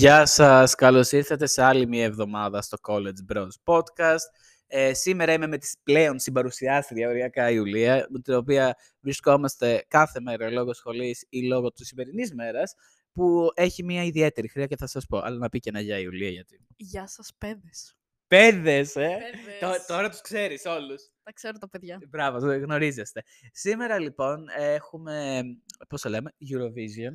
Γεια σας, καλώς ήρθατε σε άλλη μια εβδομάδα στο College Bros Podcast. Ε, σήμερα είμαι με τη πλέον συμπαρουσιάστρια οριακά Ιουλία, με την οποία βρισκόμαστε κάθε μέρα λόγω σχολής ή λόγω του σημερινής μέρας, που έχει μια ιδιαίτερη χρειά και θα σας πω, αλλά να πει και ένα γεια Ιουλία γιατί. Γεια σας παιδες. Παιδες, ε! Παιδες. Τω- τώρα τους ξέρεις όλους. Τα ξέρω τα παιδιά. Μπράβο, το γνωρίζεστε. Σήμερα λοιπόν έχουμε, πώς το λέμε, Eurovision.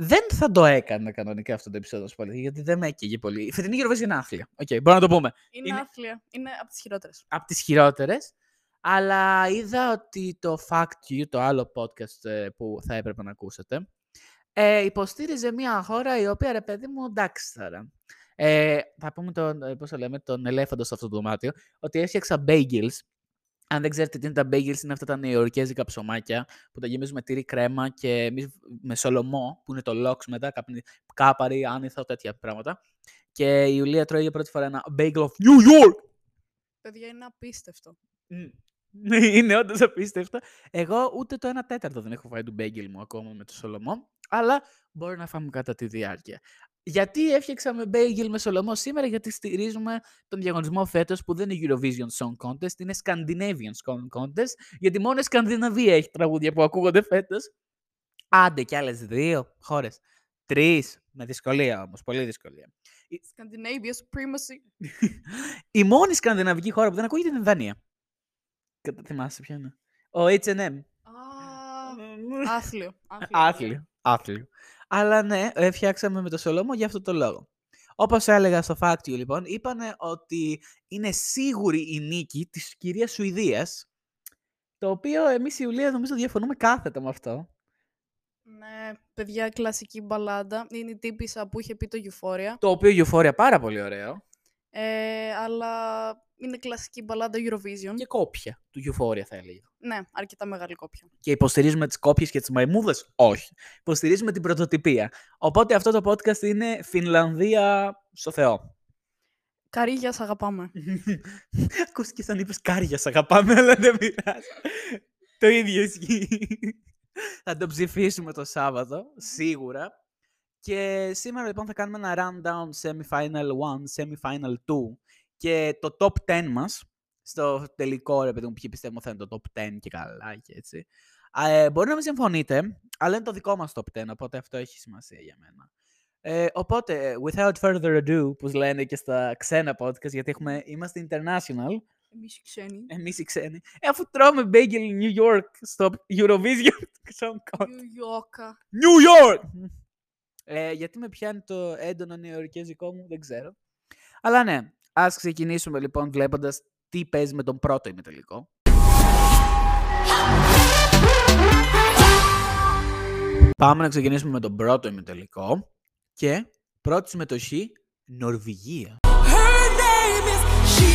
Δεν θα το έκανα κανονικά αυτό το επεισόδιο, σου πω αλήθεια, γιατί δεν με έκαιγε πολύ. Η φετινή Eurovision είναι άθλια. Οκ, μπορούμε να το πούμε. Είναι, Είναι- άθλια. Είναι από τις χειρότερες. Από τις χειρότερες. Αλλά είδα ότι το Fact You, το άλλο podcast ε, που θα έπρεπε να ακούσετε, ε, υποστήριζε μια χώρα η οποία, ρε παιδί μου, εντάξει τώρα. Ε, θα πούμε τον, ε, πώς το λέμε, τον ελέφαντο σε αυτό το δωμάτιο, ότι έφτιαξα bagels. Αν δεν ξέρετε τι είναι τα bagels, είναι αυτά τα νεοϊορκέζικα ψωμάκια που τα γεμίζουμε τύρι κρέμα και εμείς με σολομό, που είναι το lox μετά, καπνι- κάπαρη, άνηθο, τέτοια πράγματα. Και η Ιουλία τρώει για πρώτη φορά ένα bagel of New York. Παιδιά, είναι απίστευτο. Μμ. Είναι όντως απίστευτο. Εγώ ούτε το 1 τέταρτο δεν έχω φάει του μπέγγελ μου ακόμα με το Σολομό, αλλά μπορεί να φάμε κατά τη διάρκεια. Γιατί έφτιαξα με μπέγγελ με Σολομό σήμερα, γιατί στηρίζουμε τον διαγωνισμό φέτος που δεν είναι Eurovision Song Contest, είναι Scandinavian Song Contest, γιατί μόνο η Σκανδιναβία έχει τραγούδια που ακούγονται φέτος. Άντε κι άλλες δύο χώρες. Τρεις. Με δυσκολία όμως, πολύ δυσκολία. Scandinavia Supremacy. η μόνη σκανδιναβική χώρα που δεν ακούγεται είναι η Δανία. Κατα- Θυμάσαι ποια είναι; Ο H&M. Α, άθλιο. Άθλιο. Άθλιο. Αλλά ναι, ε, φτιάξαμε με το Σολόμο για αυτό το λόγο. Όπως έλεγα στο Fact You, λοιπόν, είπανε ότι είναι σίγουρη η νίκη της κυρίας Σουηδίας, το οποίο εμείς η Ιουλία νομίζω διαφωνούμε κάθετα με αυτό. Ναι, παιδιά, κλασική μπαλάντα. Είναι η τύπησα που είχε πει το Euphoria. Το οποίο Euphoria πάρα πολύ ωραίο. Ε, αλλά είναι κλασική μπαλάντα Eurovision. Και κόπια του Euphoria θα έλεγα. Ναι, αρκετά μεγάλη κόπια. Και υποστηρίζουμε τις κόπιες και τις μαϊμούδες; Όχι. Υποστηρίζουμε την πρωτοτυπία. Οπότε αυτό το podcast είναι Φινλανδία στο Θεό. Καρύγια, σ' αγαπάμε. Ακούστηκε σαν είπες κάρια, σ' αγαπάμε, αλλά δεν πειράζει. το ίδιο ισχύει. θα το ψηφίσουμε το Σάββατο, σίγουρα. Και σήμερα λοιπόν θα κάνουμε ένα rundown semi-final 1, semi-final 2 και το top 10 μας στο τελικό, ρε παιδί μου, ποιοι πιστεύω θα είναι το top 10 και καλά και έτσι. Α, Ε, μπορεί να μην συμφωνείτε, αλλά είναι το δικό μας top 10, οπότε αυτό έχει σημασία για μένα. Ε, οπότε, without further ado, που λένε και στα ξένα podcast, γιατί έχουμε, είμαστε international, Εμείς οι ξένοι. εμείς οι ξένοι, ε, αφού τρώμε bagel New York στο Eurovision Song Contest. New York. New York! Ε, γιατί με πιάνει το έντονο νεοϊορκέζικό μου, δεν ξέρω. Αλλά ναι, ας ξεκινήσουμε λοιπόν βλέποντας τι παίζει με τον πρώτο ημιτελικό. Πάμε να ξεκινήσουμε με τον πρώτο ημιτελικό και πρώτη συμμετοχή Νορβηγία. Her name is she,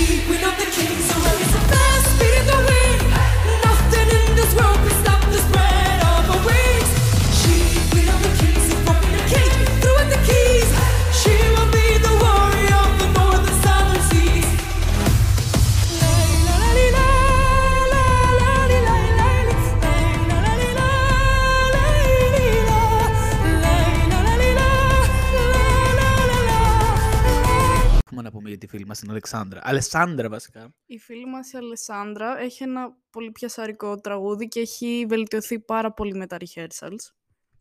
για τη φίλη μας την Αλεξάνδρα. Αλεσάνδρα βασικά. Η φίλη μας η Αλεσάνδρα έχει ένα πολύ πιασαρικό τραγούδι και έχει βελτιωθεί πάρα πολύ με τα rehearsals.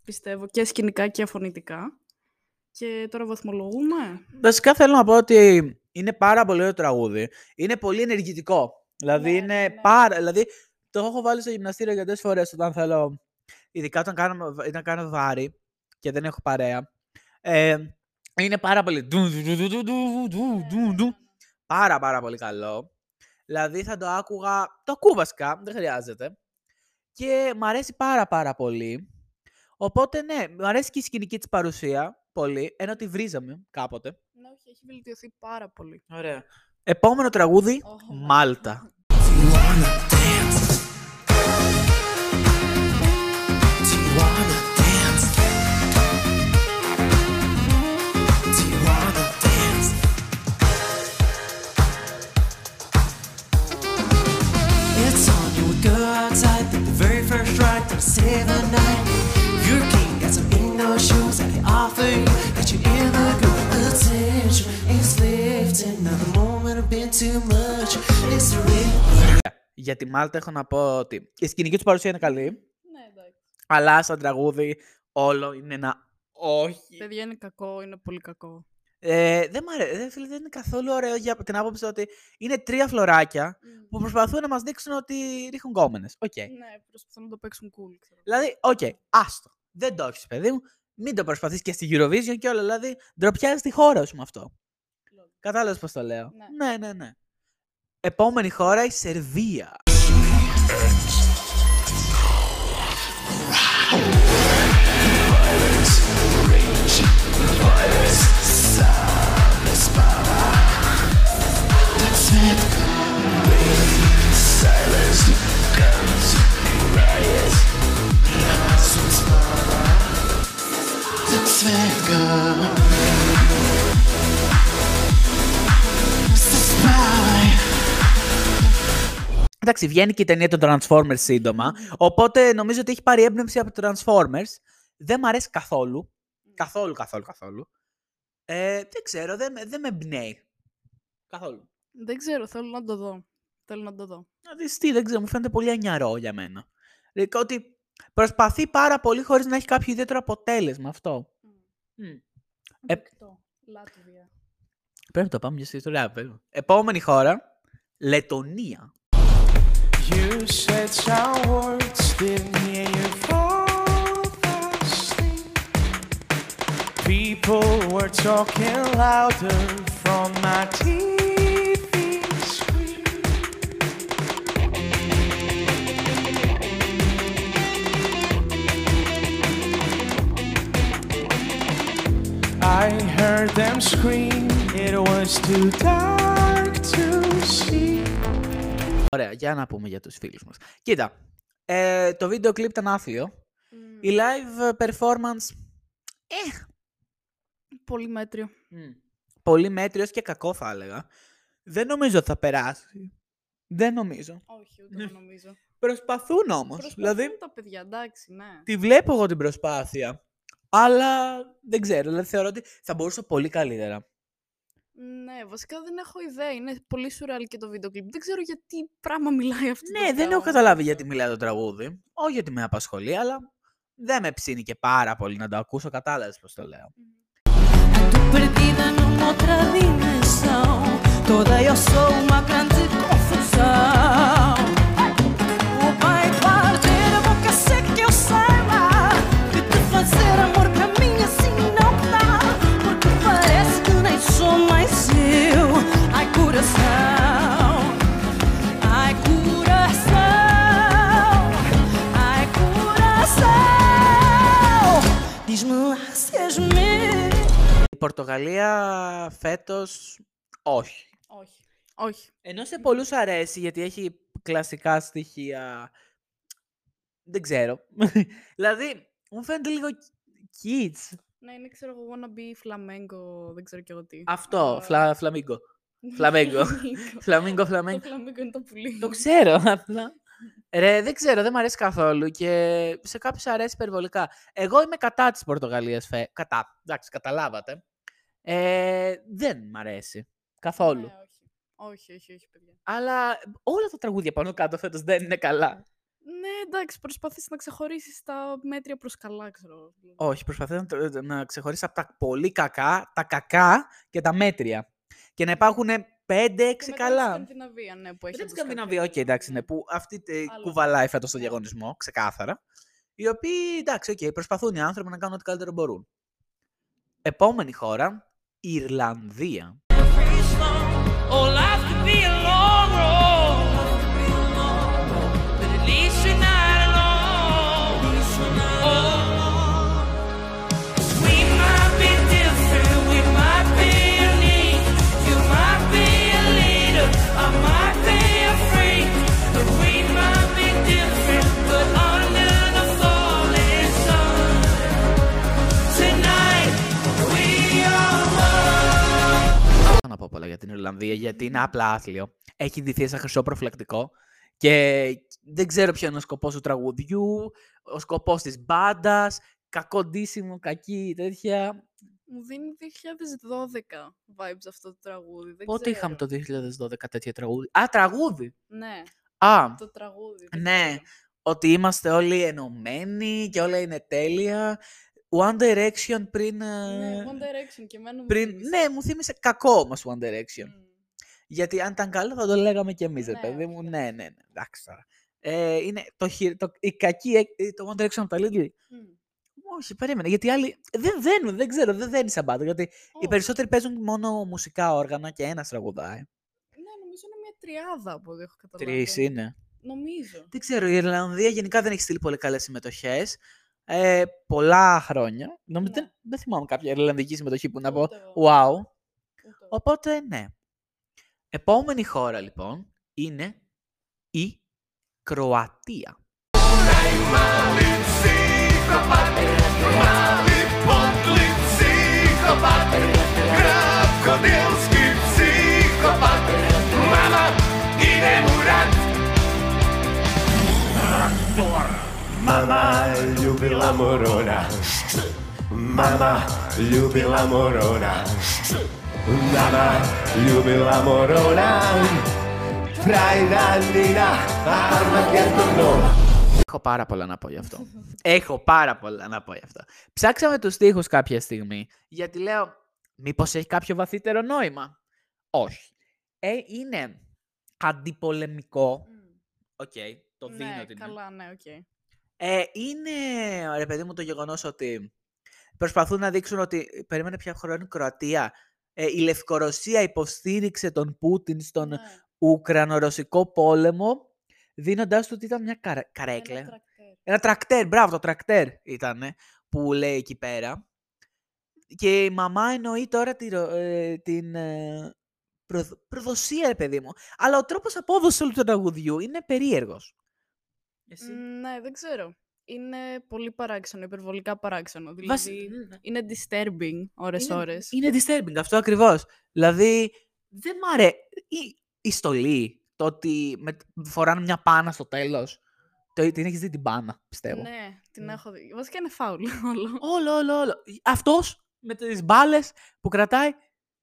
Πιστεύω και σκηνικά και φωνητικά. Και τώρα βαθμολογούμε. Βασικά θέλω να πω ότι είναι πάρα πολύ ωραίο τραγούδι. Είναι πολύ ενεργητικό. Δηλαδή Ναι, είναι ναι, ναι. πάρα. Δηλαδή το έχω βάλει στο γυμναστήριο αρκετέ φορές όταν θέλω. Ειδικά όταν κάνω, όταν κάνω βάρη και δεν έχω παρέα. Ε, είναι πάρα πολύ... Πάρα πάρα πολύ καλό. Δηλαδή θα το άκουγα... Το ακούω δεν χρειάζεται. Και μου αρέσει πάρα πάρα πολύ. Οπότε ναι, μου αρέσει και η σκηνική της παρουσία πολύ, ενώ τη βρίζαμε κάποτε. Ναι, όχι, έχει βελτιωθεί πάρα πολύ. Ωραία. Επόμενο τραγούδι. Μάλτα. Για τη Μάλτα έχω να πω ότι η σκηνική τους παρουσία είναι καλή, Ναι, εντάξει. αλλά σαν τραγούδι όλο είναι ένα όχι. Παιδιά είναι κακό, είναι πολύ κακό. Ε, δεν, μ' αρέ- δεν, φίλε, δεν είναι καθόλου ωραίο για την άποψη ότι είναι τρία φλωράκια που προσπαθούν να μας δείξουν ότι ρίχνουν κόμενες. Οκ. Ναι, προσπαθούν να το παίξουν cool, ξέρω. Δηλαδή, οκ, άστο. Δεν το έχεις, παιδί μου. Μην το προσπαθείς και στη Eurovision και όλα. Δηλαδή, ντροπιάζεις τη χώρα σου με αυτό. Κατάλαβες πώς το λέω. Ναι. ναι, ναι. ναι. Επόμενη χώρα η Σερβία. Εντάξει, βγαίνει και η ταινία των Transformers σύντομα. Οπότε νομίζω ότι έχει πάρει έμπνευση από το Transformers. Δεν μ' αρέσει καθόλου. Καθόλου, καθόλου, καθόλου. Ε, δεν ξέρω, δεν, με- δεν με εμπνέει. Καθόλου. Δεν ξέρω, θέλω να το δω. Θέλω να το δω. Να δεις τι, δεν ξέρω, μου φαίνεται πολύ ανιαρό για μένα. Δηλαδή ότι προσπαθεί πάρα πολύ χωρίς να έχει κάποιο ιδιαίτερο αποτέλεσμα αυτό. Μμ. Ε, Δεκτό. Λάτβια. Πρέπει να το πάμε για στη ιστορία. βέβαια. Επόμενη χώρα, Λετωνία. You said some words, didn't hear you fall asleep. People were talking louder from my TV. I heard them scream, it was too dark to see. Ωραία, για να πούμε για τους φίλους μας. Κοίτα, ε, το βίντεο κλιπ ήταν άθλιο. Η live performance, ε, Πολύ μέτριο. μ, πολύ μέτριος και κακό θα έλεγα. Δεν νομίζω ότι θα περάσει. Δεν νομίζω. Όχι, ούτε εγώ νομίζω. Προσπαθούν όμως. Προσπαθούν Δηλαδή, τα παιδιά, εντάξει, ναι. τη βλέπω εγώ την προσπάθεια. Αλλά δεν ξέρω, δηλαδή θεωρώ ότι θα μπορούσα πολύ καλύτερα. Ναι, βασικά δεν έχω ιδέα. Είναι πολύ σουρεάλ και το βίντεο κλιπ. Δεν ξέρω γιατί πράγμα μιλάει αυτό. το Ναι, δεν έχω πράγμα. καταλάβει γιατί μιλάει το τραγούδι. Όχι γιατί με απασχολεί, αλλά δεν με ψήνει και πάρα πολύ να το ακούσω. Κατάλαβες πώς το λέω. Ando Πορτογαλία φέτος όχι. Όχι. Όχι. Ενώ σε πολλούς αρέσει γιατί έχει κλασικά στοιχεία. Δεν ξέρω. δηλαδή, μου φαίνεται λίγο kids. Ναι, είναι ξέρω εγώ wanna be flamenco, δεν ξέρω κι εγώ τι. Αυτό, Αλλά- φλα, φλαμίγκο. Φλαμέγκο. Flamenco. Φλαμίγκο, Το φλαμέγκο. flamenco είναι το πουλί. Το ξέρω, απλά. Ρε, δεν ξέρω, δεν μου αρέσει καθόλου και σε κάποιους αρέσει υπερβολικά. Εγώ είμαι κατά της Πορτογαλίας, φε... κατά, εντάξει, καταλάβατε. Ε, δεν μ' αρέσει καθόλου. Ναι, όχι. όχι, όχι, όχι, παιδιά. Αλλά όλα τα τραγούδια πάνω κάτω φέτος δεν είναι καλά. Ναι, εντάξει, προσπαθείς να ξεχωρίσεις τα μέτρια προς καλά, ξέρω. δηλαδή. Όχι, προσπαθώ να, το- να ξεχωρίσω από τα πολύ κακά, τα κακά και τα μέτρια. Και να υπάρχουν 5-6 Και μετά τη καλά. Σκανδιναβία, ναι, που έχει Δεν τη όπως κάποια Σκανδιναβία, οκ, εντάξει, ναι, που αυτή τε, Άλλο. κουβαλάει φέτος στο Ναι. διαγωνισμό, ξεκάθαρα. Οι οποίοι, εντάξει, οκ, προσπαθούν οι άνθρωποι να κάνουν ό,τι καλύτερο μπορούν. Επόμενη χώρα, η Ιρλανδία. Oh, γιατί είναι απλά άθλιο. Έχει ντυθεί σαν χρυσό προφυλακτικό και δεν ξέρω ποιο είναι ο σκοπός του τραγουδιού, ο σκοπός της μπάντας, κακό ντύσιμο, κακή τέτοια. Μου δίνει 2012 vibes αυτό το τραγούδι. Δεν Πότε ξέρω. είχαμε το 2012 τέτοια τραγούδι; Α, τραγούδι! Ναι. Α, Το τραγούδι. δεν ναι, ξέρω. ότι είμαστε όλοι ενωμένοι και όλα είναι τέλεια. One Direction πριν... ε, Ναι, One Direction και εμένα μου πριν... θύμισε. Ναι, μου θύμισε κακό όμως One Direction. Μμ. Γιατί αν ήταν καλό θα το λέγαμε κι εμείς, ρε Ναι, παιδί μου. όχι, Ναι, ναι, ναι. Εντάξει τώρα. Ε, είναι το, χει- το, η κακή, έκ- ε, το One Direction από τα Little. Μμ. Όχι, περίμενε. Γιατί οι άλλοι δεν δένουν, δεν ξέρω, δεν δένει σαν πάντα. Γιατί οι Όχι. περισσότεροι παίζουν μόνο μουσικά όργανα και ένα τραγουδάει. Ναι, νομίζω είναι μια τριάδα από ό,τι έχω καταλάβει. Τρεις είναι. Νομίζω. Δεν ξέρω, η Ιρλανδία γενικά δεν έχει στείλει πολύ καλές συμμετοχές. Ε, πολλά χρόνια. Νομίζω Ναι. δεν, δεν θυμάμαι κάποια Ιρλανδική συμμετοχή που να πω. Ούτε εγώ. Wow. Ούτε εγώ. Οπότε ναι. Επόμενη χώρα λοιπόν είναι η Κροατία. Mama ljubila morona Mama ljubila morona Mama ljubila morona Frajda Nina Armageddon Έχω πάρα πολλά να πω γι' αυτό. Έχω πάρα πολλά να πω γι' αυτό. Ψάξαμε τους στίχους κάποια στιγμή, γιατί λέω, μήπως έχει κάποιο βαθύτερο νόημα; Όχι. Ε, είναι αντιπολεμικό. Μμ. Οκ, το δίνω Ναι, την. καλά, ναι, οκ. Ε, είναι, ρε παιδί μου, το γεγονός ότι προσπαθούν να δείξουν ότι, περίμενε ποια χώρα είναι η Κροατία, ε, η Λευκορωσία υποστήριξε τον Πούτιν στον Ναι, Ουκρανο-Ρωσικό πόλεμο, δίνοντάς του ότι ήταν μια καρα... καρέκλα. ένα τρακτέρ. Ένα τρακτέρ, μπράβο, το τρακτέρ ήταν που λέει εκεί πέρα. Και η μαμά εννοεί τώρα τη, ρο- ε, την ε, προδ- προδοσία, ρε παιδί μου. Αλλά ο τρόπος απόδοσης όλου του τραγουδιού είναι περίεργος. Εσύ. Μ, Ναι, δεν ξέρω. Είναι πολύ παράξενο, υπερβολικά παράξενο. Βασι- Δηλαδή, ναι. είναι disturbing ώρες-ώρες. Είναι, είναι disturbing, αυτό ακριβώς. Δηλαδή, δεν μ' αρέσει. Η, η στολή, το ότι με, φοράνε μια πάνα στο τέλος. Το, την έχεις δει την πάνα, πιστεύω. Ναι, την Ναι. έχω δει. Βασικά είναι φάουλ όλο. Όλο, όλο, όλο. Αυτός με τις μπάλες που κρατάει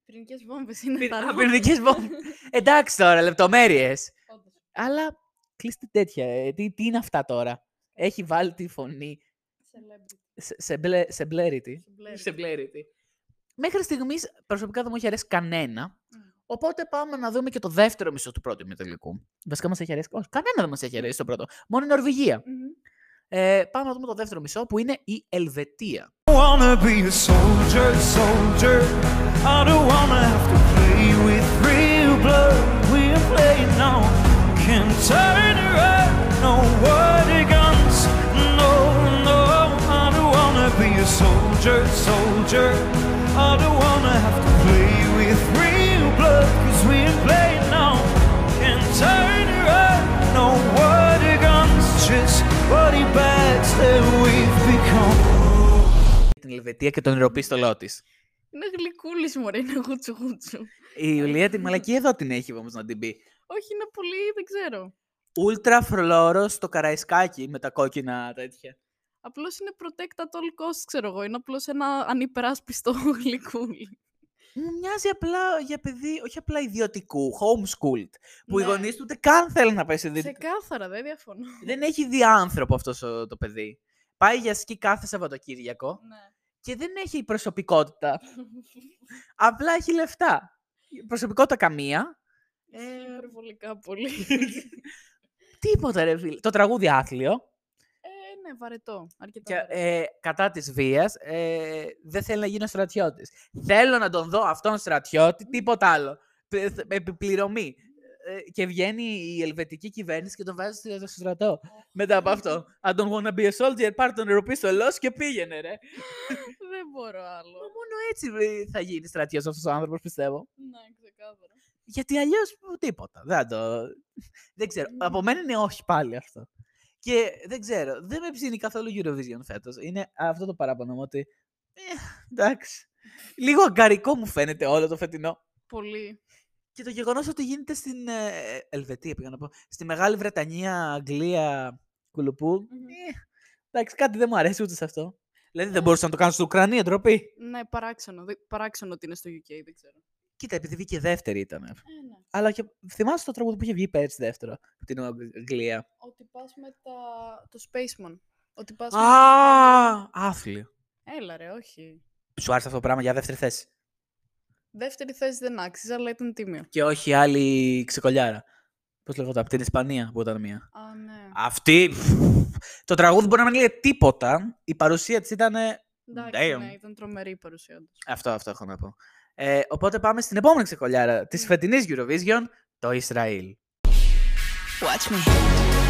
Πυρηνικές βόμβες είναι Πυρ- τα α, λόγια. πυρηνικές βόμβες. Εντάξει τώρα, λεπτομέρειες. Όντως. Αλλά κλείστε τέτοια. ε, Τι, τι είναι αυτά τώρα; Έχει βάλει τη φωνή Celebrity. σε, σε, μπλε, σε μπλέριτη. Blurry. Σε μπλέριτη. Μέχρι στιγμής προσωπικά δεν μου έχει αρέσει κανένα. Μμ. Οπότε πάμε να δούμε και το δεύτερο μισό του πρώτου ημιτελικού. Βασικά μας έχει αρέσει. Όχι, κανένα δεν μας έχει αρέσει το πρώτο. Μόνο η Νορβηγία. Μμμ. Ε, πάμε να δούμε το δεύτερο μισό που είναι η Ελβετία. wanna be a soldier, soldier. I don't soldier, soldier. I don't wanna have to play with real blood. Cause we're playing now. Can't turn around, no water guns. Just body bags that we've become. Την Ελβετία και τον νεροπίστολό της. Είναι γλυκούλης μωρέ, είναι γούτσου γούτσου. Η Ιουλία τη μαλακή εδώ την έχει όμως να την πει. Όχι, είναι πολύ, δεν ξέρω. Ούλτρα φλόρο στο καραϊσκάκι με τα κόκκινα τέτοια. Απλώς είναι protect at all costs, ξέρω εγώ. Είναι απλώς ένα ανυπεράσπιστο γλυκούλι. Μου μοιάζει απλά για παιδί, όχι απλά ιδιωτικού, homeschooled. Που οι Ναι. γονείς του ούτε καν θέλουν να πάει σε ιδιωτικό. Ξεκάθαρα, δεν διαφωνώ. Δεν έχει δει άνθρωπο αυτός το παιδί. Πάει για σκι κάθε Σαββατοκύριακο Ναι. και δεν έχει προσωπικότητα. Απλά έχει λεφτά. Προσωπικότητα καμία. Ε, Υπερβολικά πολύ. τίποτα ρε φίλε. Το τραγούδι άθλιο. Ε, ναι, βαρετό. Αρκετά Και, βαρετό. ε, κατά της βίας, ε, δεν θέλει να γίνω στρατιώτης. Θέλω να τον δω αυτόν στρατιώτη, τίποτα άλλο. Πε- θε- Επιπληρωμή. Ε, και βγαίνει η ελβετική κυβέρνηση και τον βάζει στο στο στρατό. Μετά από αυτό. I don't wanna be a soldier, πάρ' τον νεροπίστολός και πήγαινε ρε. Δεν μπορώ άλλο. Μα μόνο έτσι ε, θα γίνει στρατιώτης αυτός ο άνθρωπος, πιστεύω. Ναι, ξεκάθαρα. Γιατί αλλιώς τίποτα. Δεν, θα το... δεν ξέρω. Από μένα είναι όχι πάλι αυτό. Και δεν ξέρω. Δεν με ψήνει καθόλου Eurovision φέτος. Είναι αυτό το παράπονο μου ότι. Ε, εντάξει. Λίγο αγκαρικό μου φαίνεται όλο το φετινό. Πολύ. Και το γεγονός ότι γίνεται στην ε, Ελβετία, πήγα να πω. Στη Μεγάλη Βρετανία, Αγγλία, Κουλουπού. Μμμ. Ε, εντάξει, κάτι δεν μου αρέσει ούτε σε αυτό. Δηλαδή δεν μπορούσαν να το κάνουν στην Ουκρανία, ντροπή. Ναι, παράξενο. Δε- Παράξενο ότι είναι στο UK, δεν ξέρω. Κοίτα, επειδή βγήκε δεύτερη ήταν. Ε, ναι. Αλλά και θυμάσαι το τραγούδι που είχε βγει πέρσι δεύτερο από την Αγγλία. Ότι πας με τα... το Spaceman. Ότι πας με... Α, άθλιο. Έλα ρε, όχι. Σου άρεσε αυτό το πράγμα για δεύτερη θέση; Δεύτερη θέση δεν άξιζε, αλλά ήταν τίμιο. Και όχι άλλη ξεκολιάρα. Πώς λέγονταν, από την Ισπανία που ήταν μία. Α, ναι. Αυτή. Το τραγούδι μπορεί να μην λέει τίποτα. Η παρουσία της ήταν. Εντάξει, Damn. ναι, ήταν τρομερή η παρουσία τους. Αυτό, αυτό έχω να πω. Ε, οπότε πάμε στην επόμενη ξεκολιάρα της φετινής Eurovision, το Ισραήλ. Watch me.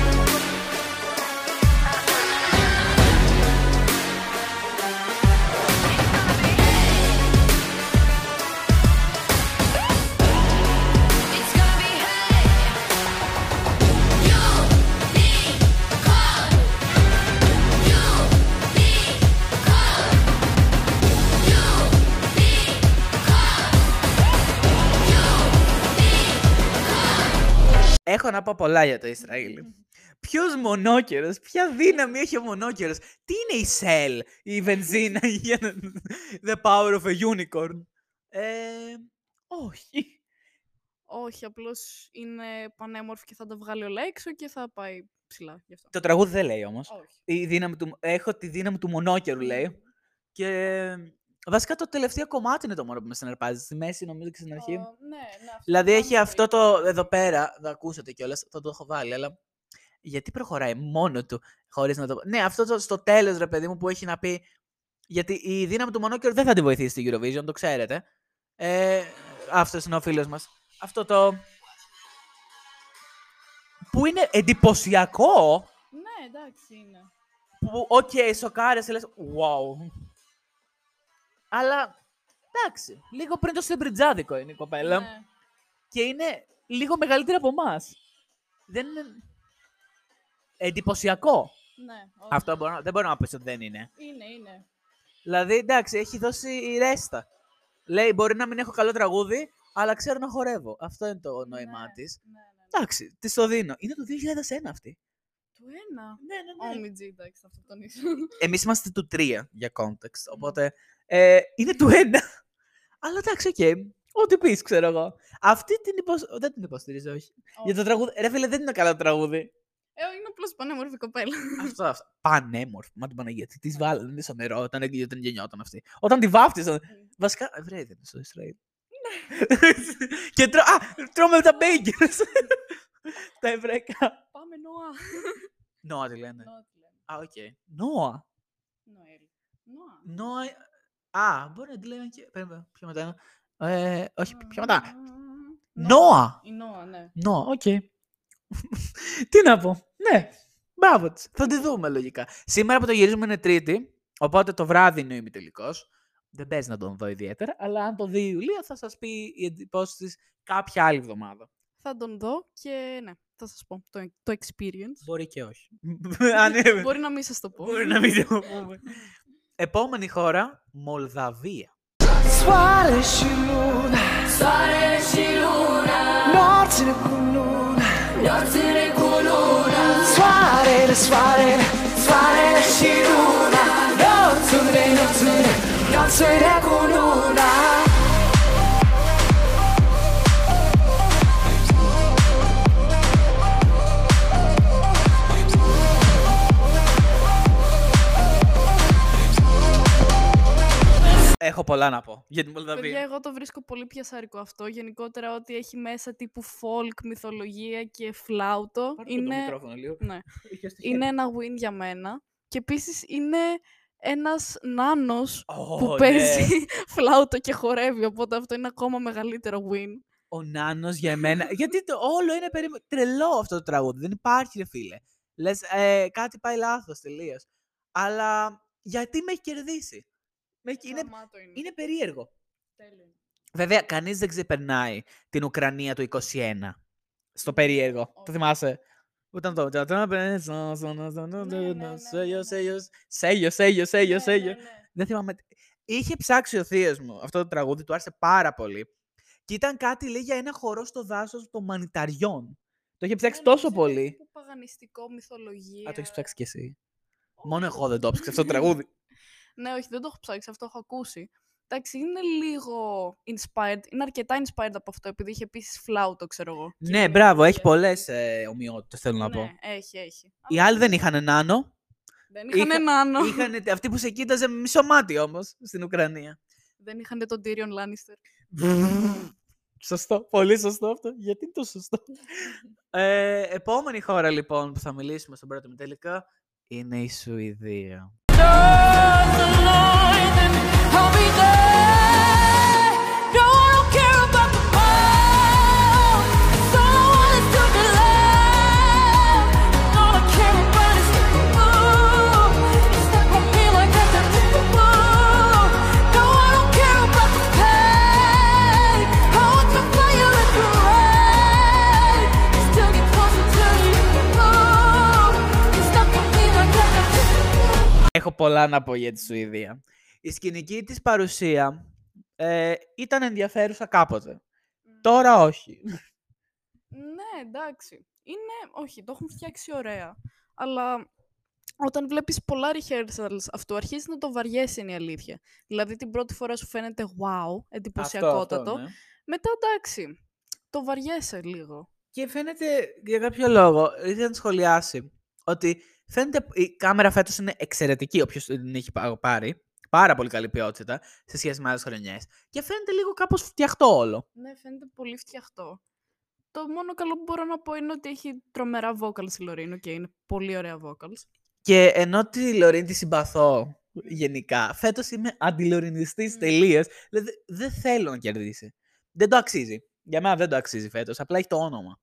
Πω πολλά για το Ισραήλ. Ποιο μονόκερο, ποια δύναμη έχει ο μονόκερος, τι είναι η Shell, η βενζίνα, για να- The power of a unicorn; Ε, όχι. Όχι, απλώς είναι πανέμορφη και θα τα βγάλει όλα έξω και θα πάει ψηλά γι' αυτό. Το τραγούδι δεν λέει όμως. Όχι. Η δύναμη του, έχω τη δύναμη του μονόκερου, λέει. Και βασικά το τελευταίο κομμάτι είναι το μόνο που με συναρπάζει. Στη μέση, νομίζω και στην αρχή. Α, ναι, ναι, αυτό Δηλαδή το έχει κάνω αυτό πολύ. το εδώ πέρα, θα ακούσετε κιόλας, θα το έχω βάλει, αλλά γιατί προχωράει μόνο του χωρίς να το... Ναι, αυτό το, στο τέλος ρε παιδί μου που έχει να πει, γιατί η δύναμη του μονόκερου δεν θα τη βοηθήσει στη Eurovision, το ξέρετε. Ε, αυτός είναι ο φίλος μας. Αυτό το... Που είναι εντυπωσιακό, Ναι, εντάξει είναι. που, OK, okay, σοκάρεσαι, λες, wow. Αλλά, εντάξει, λίγο πριν το σεμπριτζάδικο είναι η κοπέλα. Ναι. και είναι λίγο μεγαλύτερη από εμάς. Δεν είναι. Εντυπωσιακό. Ναι, όχι. Αυτό μπορώ, να- δεν μπορώ να πεις ότι δεν είναι. Είναι, είναι. Δηλαδή, εντάξει, έχει δώσει η ρέστα. Λέει, μπορεί να μην έχω καλό τραγούδι, αλλά ξέρω να χορεύω. Αυτό είναι το νόημά Ναι, της. Ναι, ναι, ναι. Εντάξει, της το δίνω. Είναι το 2001 αυτή. Του ένα; Ναι, ναι, Όμιτζι, εντάξει, θα αυτό τον ίσω. Εμείς είμαστε του 3 για context. Οπότε ε, είναι του 1. αλλά εντάξει, οκ. Ό,τι πει, ξέρω εγώ. Αυτή την υποσ... Δεν την υποστηρίζω, όχι. Για το τραγούδι. Ρε φίλε, δεν είναι καλό τραγούδι. Ε, είναι απλώς πανέμορφη κοπέλα. αυτό, αυτό. Πανέμορφη. Μα την Παναγία. Τις τη βάλανε είναι στο νερό όταν, όταν γεννιόταν αυτή. Όταν τη βάφτισαν. Βασικά, ε, βρε, δεν είναι στο Ισραήλ. και τρώ, α, τρώμε τα μπέγκερ. τα εβραϊκά. Πάμε Νοά. Νόα τη λένε. Νοά τη λέμε. Α, οκ. Νόα. Νοέλ. Νοά. Νόα. Α, μπορεί να τη λένε και. Περίμενε, πιο μετά. είναι. Ε, όχι, πιο μετά. Νόα. Η Νόα, ναι. Νόα, οκ. Τι να πω. Ναι. Μπράβο της. Θα τη δούμε λογικά. Σήμερα που το γυρίζουμε είναι Τρίτη, οπότε το βράδυ είναι ο ημιτελικός. Δεν παίζει να τον δω ιδιαίτερα, αλλά αν το δει η Ιουλία θα σας πει οι εντυπώσεις της κάποια άλλη εβδομάδα. Θα τον δω και ναι, θα σας πω το, το experience. Μπορεί και όχι. Αν είναι- Μπορεί να μην σας το πω. Μπορεί να μην το πούμε. Επόμενη χώρα, Μολδαβία. Soare și luna Έχω πολλά να πω για την Παιδιά, Μολδαβία. εγώ το βρίσκω πολύ πιασάρικο αυτό. Γενικότερα ότι έχει μέσα τύπου folk, μυθολογία και φλάουτο. Πάρτε το είναι, μικρόφωνο λίγο. ναι, Είχε στο χέρι. είναι ένα win για μένα. Και επίσης είναι ένας νάνος Ω, που ναι. παίζει φλάουτο και χορεύει. Οπότε αυτό είναι ακόμα μεγαλύτερο win. ο Νάνος για εμένα. Γιατί το όλο είναι περί... τρελό αυτό το τραγούδι. Δεν υπάρχει, ρε φίλε. Λες, ε, κάτι πάει λάθος τελείως. Αλλά γιατί με έχει κερδίσει; Με έχει... είναι, Γαμάτο είναι. είναι περίεργο. Τέλειο είναι. Βέβαια, κανείς δεν ξεπερνάει την Ουκρανία του 21. Στο περίεργο. Το όχι. θυμάσαι. Όταν το... ναι, Σέγιο, σέγιο, σέγιο, σέγιο, σέγιο, Ναι, σέγιο. ναι, ναι. Δεν θυμάμαι. τι- Είχε ψάξει ο θείο μου αυτό το τραγούδι, του άρεσε πάρα πολύ. Και ήταν κάτι, λέει, για ένα χορό στο δάσο των μανιταριών. Το είχε ψάξει Ναι, τόσο νομίζω είναι πολύ. τύπου Παγανιστικό, μυθολογία. Α, το έχει ψάξει κι εσύ. Μόνο εγώ δεν το ψάξα αυτό το τραγούδι. Ναι, όχι, δεν το έχω ψάξει, αυτό έχω ακούσει. Εντάξει, είναι λίγο inspired. Είναι αρκετά inspired από αυτό, επειδή είχε επίσης φλάουτο, ξέρω εγώ. και Ναι, είναι μπράβο, έχει τέτοια. πολλές ε, ομοιότητες, θέλω να πω. Ναι, έχει, έχει. Οι άλλοι δεν είχαν νάνο. Δεν είχαν είχα- έναν Είχαν αυτοί που σε κοίταζε με μισό μάτι όμως στην Ουκρανία. Δεν είχαν τον Tyrion Lannister. Σωστό, πολύ σωστό αυτό. Γιατί είναι το σωστό; ε, επόμενη χώρα λοιπόν που θα μιλήσουμε στον πρώτο τελικά είναι η Σουηδία. the Lord, then I'll be there. Έχω πολλά να πω για τη Σουηδία. Η σκηνική της παρουσία ε, ήταν ενδιαφέρουσα κάποτε. Τώρα όχι. Ναι, εντάξει. Είναι, όχι, το έχουν φτιάξει ωραία. Αλλά όταν βλέπεις πολλά rehearsals αυτού, αρχίζει να το βαριέσαι είναι η αλήθεια. Δηλαδή την πρώτη φορά σου φαίνεται wow, εντυπωσιακότατο. ναι. Μετά εντάξει, το βαριέσαι λίγο. Και φαίνεται για κάποιο λόγο, ήθελα να σχολιάσει, ότι φαίνεται η κάμερα φέτος είναι εξαιρετική, όποιος την έχει πά- πάρει. Πάρα πολύ καλή ποιότητα σε σχέση με άλλες χρονιές. Και φαίνεται λίγο κάπως φτιαχτό όλο. Ναι, φαίνεται πολύ φτιαχτό. Το μόνο καλό που μπορώ να πω είναι ότι έχει τρομερά vocals η Λωρίνο και είναι πολύ ωραία vocals. Και ενώ τη Λωρίν τη συμπαθώ γενικά, φέτος είμαι αντιλωρινιστής Μμ. τελείως. Δηλαδή δεν θέλω να κερδίσει. Δεν το αξίζει. Για μένα δεν το αξίζει φέτος, απλά έχει το όνομα.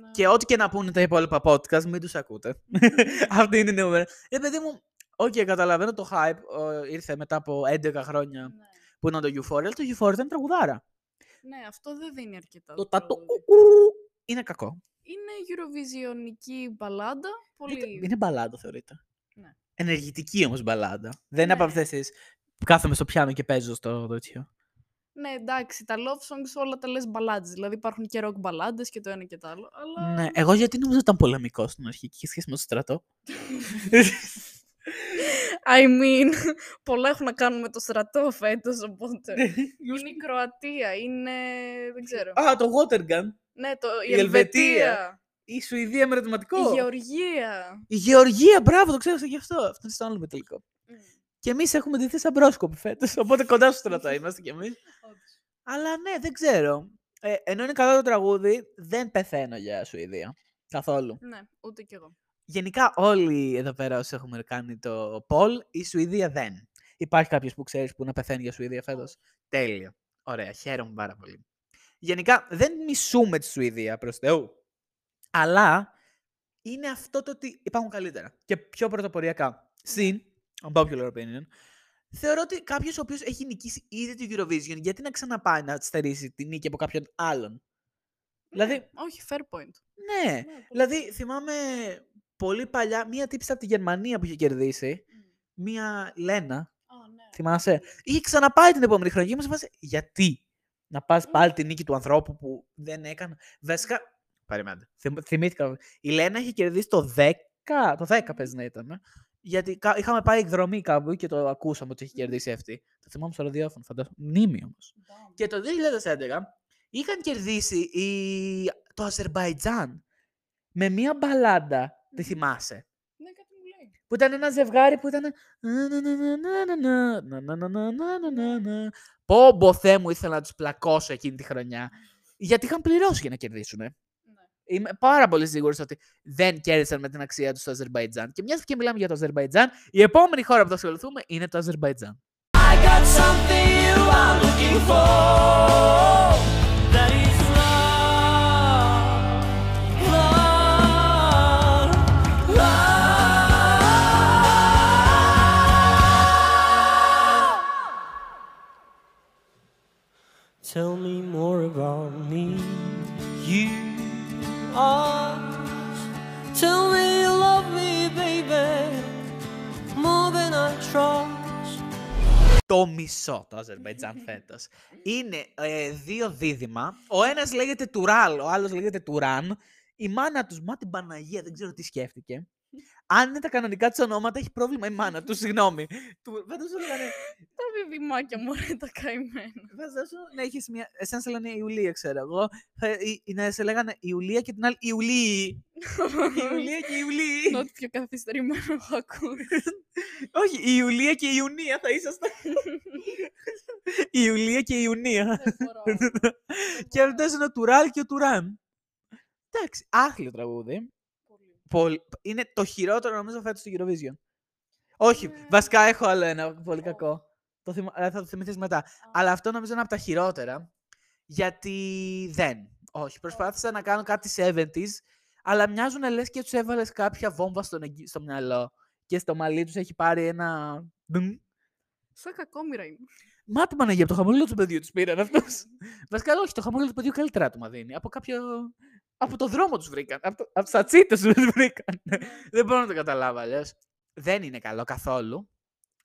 Ναι. Και ό,τι και να πούνε τα υπόλοιπα podcast, μην τους ακούτε. Αυτή είναι η νούμερα. Ε, παιδί μου, οκ, καταλαβαίνω το hype. ο, ήρθε μετά από 11 χρόνια Ναι. που ήταν το Euphoria, αλλά το Euphoria ήταν τραγουδάρα. ναι, αυτό δεν δίνει αρκετά. Το το τατο τραγούδι. ου, είναι κακό. Είναι Eurovisionική μπαλάντα. Πολύ... Είναι, είναι μπαλάντα, θεωρείται. Ναι. Ενεργητική όμως μπαλάντα. Δεν είναι από Ναι. αυτές τις που κάθομαι στο πιάνο και παίζω στο τέτοιο. Ναι, εντάξει, τα love songs όλα τα λες μπαλάντες. Δηλαδή υπάρχουν και rock μπαλάντες και το ένα και το άλλο. Αλλά Ναι, εγώ γιατί νομίζω ότι ήταν πολεμικό στην αρχή και είχε σχέση με το στρατό. I mean, πολλά έχουν να κάνουν με το στρατό φέτος, οπότε... είναι η Κροατία, είναι... δεν ξέρω. Α, το Watergun. ναι, το... η, η Ελβετία. Ελβετία, Η Σουηδία με ερωτηματικό. η Γεωργία. Η Γεωργία, μπράβο, το ξέχασα γι' αυτό. Αυτό είναι στο άλλο με τελικό. Μμ, Και εμείς έχουμε ντυθεί σαν πρόσκοποι φέτος. Οπότε κοντά στο στρατό είμαστε κι εμείς. όντως. Αλλά ναι, δεν ξέρω. Ε, ενώ είναι καλό το τραγούδι, δεν πεθαίνω για Σουηδία. Καθόλου. Ναι, ούτε κι εγώ. Γενικά, όλοι εδώ πέρα όσοι έχουμε κάνει το poll, η Σουηδία δεν. Υπάρχει κάποιος που ξέρεις που να πεθαίνει για Σουηδία φέτος; Τέλεια. Ωραία, χαίρομαι πάρα πολύ. Γενικά, δεν μισούμε τη Σουηδία προς Θεού. Αλλά είναι αυτό το ότι υπάρχουν καλύτερα και πιο πρωτοποριακά. Συν, unpopular opinion, θεωρώ ότι κάποιος ο οποίος έχει νικήσει ήδη το Eurovision, γιατί να ξαναπάει να στερήσει τη νίκη από κάποιον άλλον; Δηλαδή, Ναι, όχι, fair point. ναι. Ναι, πολύ Δηλαδή, θυμάμαι πολύ παλιά μία τύψη από τη Γερμανία που είχε κερδίσει. Μμ. Μία Λένα, Α, ναι. θυμάσαι; Είχε ξαναπάει την επόμενη χρονιά και μας βάζει γιατί; Να πας πάλι τη νίκη του ανθρώπου που δεν έκανε. Βασικά, περιμένετε, θυμ- θυμήθηκα. Η Λένα είχε κερδίσει το 10, το 10 παίζει να ήταν. Ε. Γιατί κα- είχαμε πάει εκδρομή κάπου και το ακούσαμε ότι είχε κερδίσει αυτή. Το θυμάμαι στο ραδιόφωνο, φαντάζομαι. Μνήμη όμως. Damn. Και το 2011 είχαν κερδίσει η... το Αζερμπαϊτζάν με μία μπαλάντα. Τη Μμμ. θυμάσαι; Ναι, κάτι μου λέει. Που ήταν ένα ζευγάρι που ήταν. Πω, πω, Θεέ μου, ήθελα να του πλακώσω εκείνη τη χρονιά. Γιατί είχαν πληρώσει για να κερδίσουν. Ναι. Είμαι πάρα πολύ σίγουρος ότι δεν κέρδισαν με την αξία τους στο Αζερμπαϊτζάν. Και μιας και μιλάμε για το Αζερμπαϊτζάν, η επόμενη χώρα που θα ασχοληθούμε είναι το Αζερμπαϊτζάν. I got something you are looking for. Το Αζερμπαϊτζάν φέτος. Είναι ε, δύο δίδυμα. Ο ένας λέγεται Τουράλ, ο άλλος λέγεται Τουράν. Η μάνα τους, μα την Παναγία, δεν ξέρω τι σκέφτηκε. Αν είναι τα κανονικά τη ονόματα, έχει πρόβλημα η μάνα τους. Συγγνώμη. Του- Φαντάσου να λένε. Τα βιβημάκια μου, ρε, τα καημένα. Φαντάσου να έχεις μια. Εσένα σε λένε Ιουλία, ξέρω εγώ. Θα, ή, ή να σε λέγανε Ιουλία και την άλλη Ιουλή. Ιουλία και Ιουλή. Ό,τι πιο καθυστερημένο έχω ακούσει. Όχι, η Ιουλία και η Ιουνία θα ήσασταν. η Ιουλία και η Ιουνία. Δεν μπορώ. και αυτό είναι ο Τουράλ και ο Τουράν. Εντάξει, άθλιο τραγούδι. Πολύ... Είναι το χειρότερο νομίζω φέτος στο Eurovision. Όχι, Ναι. βασικά έχω άλλο ένα πολύ Ω. κακό. Το θυμα... ε, Θα το θυμηθείς μετά. Αλλά αυτό νομίζω είναι από τα χειρότερα. Γιατί δεν. Όχι, προσπάθησα να κάνω κάτι 70s, αλλά μοιάζουν λες και τους έβαλες κάποια βόμβα στον εγγύ- στο μυαλό. Και στο μαλλί τους έχει πάρει ένα... ντουμ. Σαν κακόμοιρα είμαι. Μα τη Παναγία, από το χαμόγελο του παιδιού τους πήραν αυτούς. Βασικά, όχι, το χαμόγελο του παιδιού καλύτερα του δίνει. Από κάποιο. Από το δρόμο τους βρήκαν. Από, το... από τα τσίτε τους βρήκαν. δεν μπορώ να το καταλάβω αλλιώς. Δεν είναι καλό καθόλου.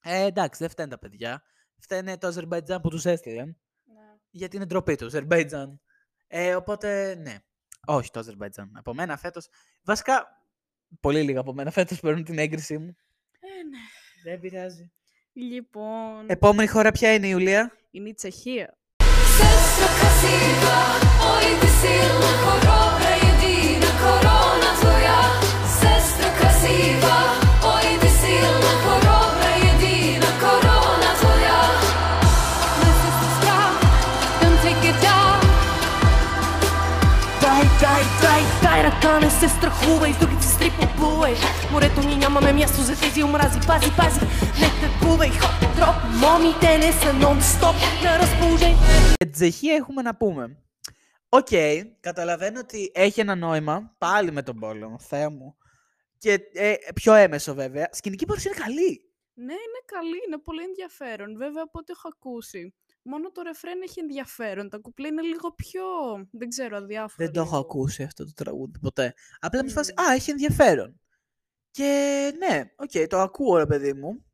Ε, εντάξει, δεν φταίνουν τα παιδιά. Φταίνε το Αζερμπαϊτζάν που τους έστειλαν. Γιατί είναι ντροπή του, Αζερμπαϊτζάν. Ε, οπότε, ναι. Όχι το Αζερμπαϊτζάν. Από μένα φέτος. Βασικά, πολύ λίγα από μένα φέτος παίρνουν την έγκρισή μου. Ε, ναι. Δεν πειράζει. Λοιπόν, Επόμενη χώρα ποια είναι η Ιουλία. είναι η Τσεχία. Сестра красива, не се страхувай, с другите сестри поплувай. Морето ни нямаме място за тези омрази, пази, пази, не такувай, хоп, дроп, момите не са нон-стоп на разположение. Για την Τσεχία έχουμε να πούμε. Οκ, καταλαβαίνω ότι έχει ένα νόημα, πάλι με τον πόλεμο, Θεέ μου. Και ε, πιο έμεσο βέβαια. Σκηνική παρουσία είναι καλή. Ναι, είναι καλή, είναι πολύ ενδιαφέρον. Βέβαια, από ό,τι έχω ακούσει. Μόνο το ρεφρέν έχει ενδιαφέρον. Τα κουπλέ είναι λίγο πιο, δεν ξέρω, αδιάφορα. Δεν το έχω λίγο. ακούσει αυτό το τραγούδι ποτέ. Απλά με φάση, Μμμ. α, έχει ενδιαφέρον. Και ναι, οκ, το ακούω ρε παιδί μου.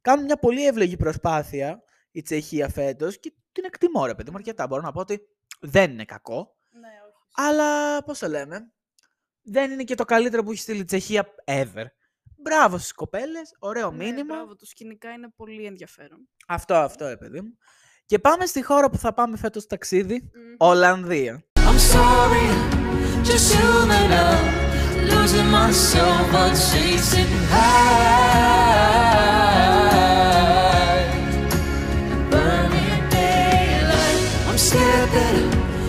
Κάνουν μια πολύ εύλογη προσπάθεια η Τσεχία φέτος και την εκτιμώ ρε παιδί μου αρκετά. Μπορώ να πω ότι δεν είναι κακό. Ναι, όχι. Αλλά πώς το λέμε, δεν είναι και το καλύτερο που έχει στείλει η Τσεχία ever. Μπράβο στις κοπέλες, ωραίο Ναι, μήνυμα. μπράβο, το σκηνικά είναι πολύ ενδιαφέρον. Αυτό, αυτό ρε παιδί μου. Και πάμε στη χώρα που θα πάμε φέτος ταξίδι, Μμμ. Ολλανδία. I'm sorry, just human up, losing myself but chasing high. Burning daylight, I'm scared that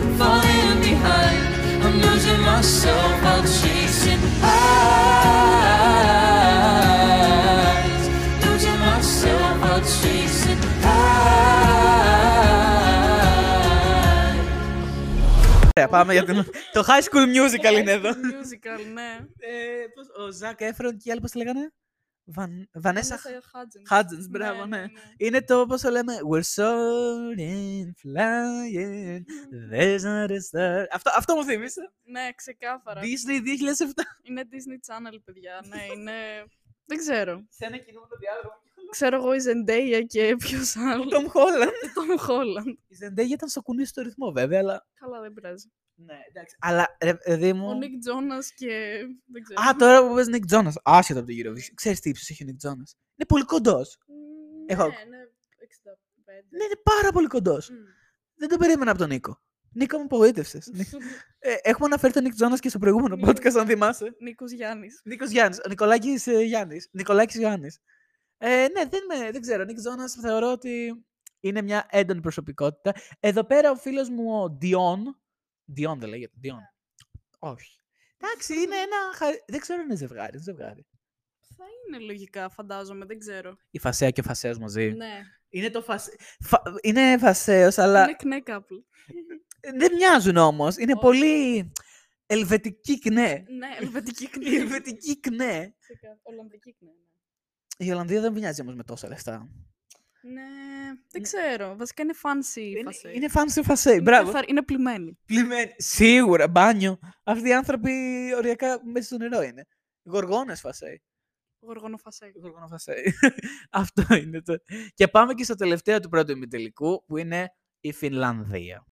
I'm falling behind. I'm losing myself but chasing highs. Ωραία, πάμε για την... το High School Musical είναι εδώ. Musical, ναι. ε, πώς, ο Ζακ Έφρον και οι άλλοι πώς τη λέγανε; Βαν... Βανέσα Vanessa Hudgens. Hudgens, μπράβο, ναι. Είναι το, πώς το λέμε, We're soaring, flying, there's not a star. Αυτό, αυτό μου θύμισε. Ναι, ξεκάθαρα. Disney 2007. Είναι Disney Channel, παιδιά. Ναι, είναι... δεν ξέρω. Σε ένα κινούμενο διάλογο. Ξέρω εγώ η Zendaya και ποιος άλλος. Tom Holland. Tom Holland. Η Zendaya ήταν στο κουνί στο ρυθμό βέβαια, αλλά... Καλά, δεν πειράζει. Ναι, εντάξει. Αλλά, ρε παιδί μου... Ο Nick Jonas και... δεν ξέρω. Α, τώρα που πες Nick Jonas, άσχετα από το Eurovision. Ξέρεις τι ύψος έχει ο Nick Jonas. Είναι πολύ κοντός. Μ, έχω- Ναι, ναι, 65. Ναι, είναι πάρα πολύ κοντός. Μ. Δεν το περίμενα από τον Νίκο. Νίκο, με απογοήτευσες. ε, έχουμε αναφέρει τον Nick Jonas και στο προηγούμενο Νίκος. podcast, αν θυμάσαι. Νίκος Γιάννης. Νίκος Γιάννης. Ο Νικολάκης ε, Γιάννης. Νικολάκης Γιάννης. Ε, ναι, δεν, με, δεν ξέρω. Ο Νίκ Jonas θεωρώ ότι είναι μια έντονη προσωπικότητα. Εδώ πέρα ο φίλος μου ο Dion. Dion δεν λέγεται. Dion. Όχι. Εντάξει, είναι ένα. χα- Δεν ξέρω αν είναι ζευγάρι. είναι ζευγάρι. Θα είναι λογικά, φαντάζομαι, δεν ξέρω. Η Φασέα και ο Φασέος μαζί. Ναι, Είναι το φασε... Φα... Είναι Φασέος, αλλά είναι κνέ couple. δεν μοιάζουν όμως. Είναι Όχι. πολύ ελβετική κνέ. Ναι, ελβετική κνέ. ελβετική κνέ. Ξεκάθαρα. Ολλανδική κνέ. Ναι. Η Ολλανδία δεν μοιάζει όμως με τόσα λεφτά. Ναι, δεν ξέρω. Βασικά είναι fancy η Είναι, φασέ. είναι fancy φασέ. Είναι Μπράβο. καθαρ- Είναι πλημμένη. Πλημμένη. Σίγουρα, μπάνιο. Αυτοί οι άνθρωποι οριακά μέσα στο νερό είναι. Γοργόνες φασέ. Γοργονοφασέ. Γοργόνα φασέ. Αυτό είναι το. Και πάμε και στο τελευταίο του πρώτου ημιτελικού που είναι η Φινλανδία.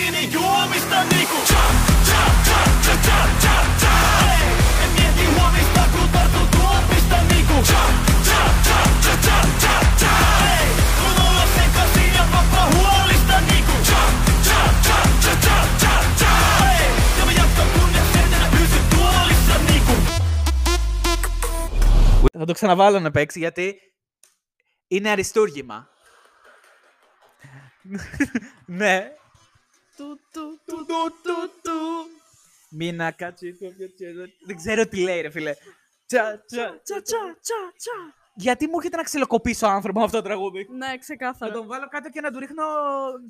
κυνηγιούμε στα νίκο. Θα το ξαναβάλω να παίξει γιατί είναι αριστούργημα. ναι, του, του, του, Του, του, του. Μίνα κάτσι. του, του, του. Δεν ξέρω τι λέει ρε φίλε. Τσα, τσα, Τσα, τσα, τσα, τσα. Γιατί μου έρχεται να ξυλοκοπήσω άνθρωπο με αυτό το τραγούδι. Ναι, Να ξεκάθαρα. τον βάλω κάτω και να του ρίχνω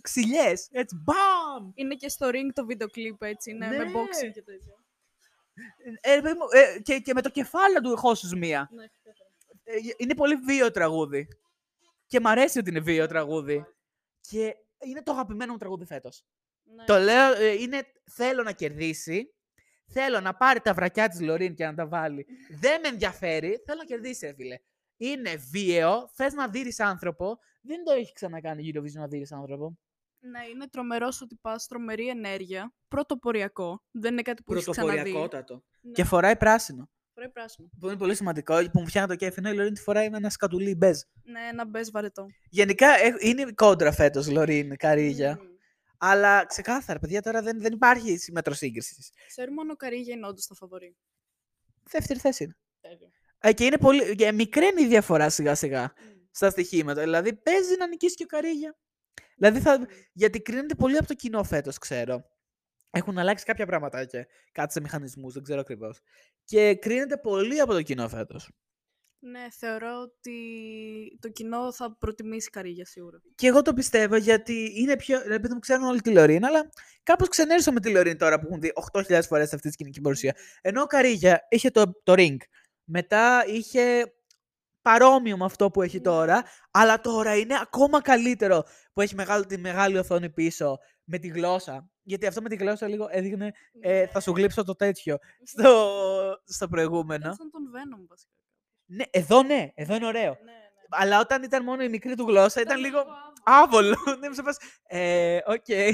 ξυλιές. Έτσι, μπαμ! Είναι και στο ring το βίντεο κλιπ έτσι, ναι, με Ναι. boxing και τέτοια. Ε, ρε παιδί μου, ε, και, και με το κεφάλι του χώσους μία. Ναι, ξεκάθαρα. Ε, είναι πολύ βίαιο τραγούδι. Και μ' αρέσει ότι είναι βίαιο τραγούδι. Και είναι το αγαπημένο μου τραγούδι φέτος. Ναι. Το λέω, ε, είναι θέλω να κερδίσει. Θέλω να πάρει τα βρακιά της Λωρίν και να τα βάλει. Δεν με ενδιαφέρει. Θέλω να κερδίσει, ρε φίλε. Είναι βίαιο. Θες να δείρεις άνθρωπο. Δεν το έχεις ξανακάνει η Eurovision να δείρεις άνθρωπο. Ναι, είναι τρομερός ότι πας τρομερή ενέργεια. Πρωτοποριακό. Δεν είναι κάτι που έχεις ξαναδεί. Ναι. Και φοράει πράσινο. Φοράει πράσινο. Που είναι πολύ σημαντικό. Που μου φτιάχνει το κέφι. Ενώ η Λωρίν τη φοράει με ένα σκατουλί μπέζ. Ναι, ένα μπες βαρετό. Γενικά ε, είναι κόντρα φέτος Λωρίν, Καρίγια. Μμμ. Αλλά ξεκάθαρα, παιδιά, τώρα δεν, δεν υπάρχει μέτρο σύγκρισης. Ξέρουμε αν ο Καρίγια είναι όντω το φαβορή. Δεύτερη θέση είναι. Ε, και είναι πολύ. Και μικραίνει η διαφορά σιγά σιγά στα στοιχήματα. Δηλαδή παίζει να νικήσει και ο Καρίγια. Δηλαδή θα... Γιατί κρίνεται πολύ από το κοινό φέτος, ξέρω. Έχουν αλλάξει κάποια πραγματάκια. Κάτι σε μηχανισμούς, δεν ξέρω ακριβώς. Και κρίνεται πολύ από το κοινό φέτος. Ναι, θεωρώ ότι το κοινό θα προτιμήσει Καρίγια σίγουρα. Και εγώ το πιστεύω γιατί είναι πιο. Επειδή μου ξέρουν όλοι τη Λωρίν, αλλά κάπως ξενέρωσα με τη Λωρίν τώρα που έχουν δει 8.000 φορές αυτή τη σκηνική παρουσία. Ενώ ο Καρίγια είχε το, το ring. Μετά είχε παρόμοιο με αυτό που έχει τώρα, αλλά τώρα είναι ακόμα καλύτερο που έχει μεγάλη, τη μεγάλη οθόνη πίσω με τη γλώσσα. Γιατί αυτό με τη γλώσσα λίγο έδειχνε ε, θα σου γλύψω το τέτοιο στο, στο προηγούμενο. Έτσι σαν τον Venom βασικά. Ναι, εδώ ναι, εδώ είναι ωραίο. Ναι, ναι. Αλλά όταν ήταν μόνο η μικρή του γλώσσα ήταν λίγο άβολο. άβολο. Δεν μου σε Ε, οκ, Ναι.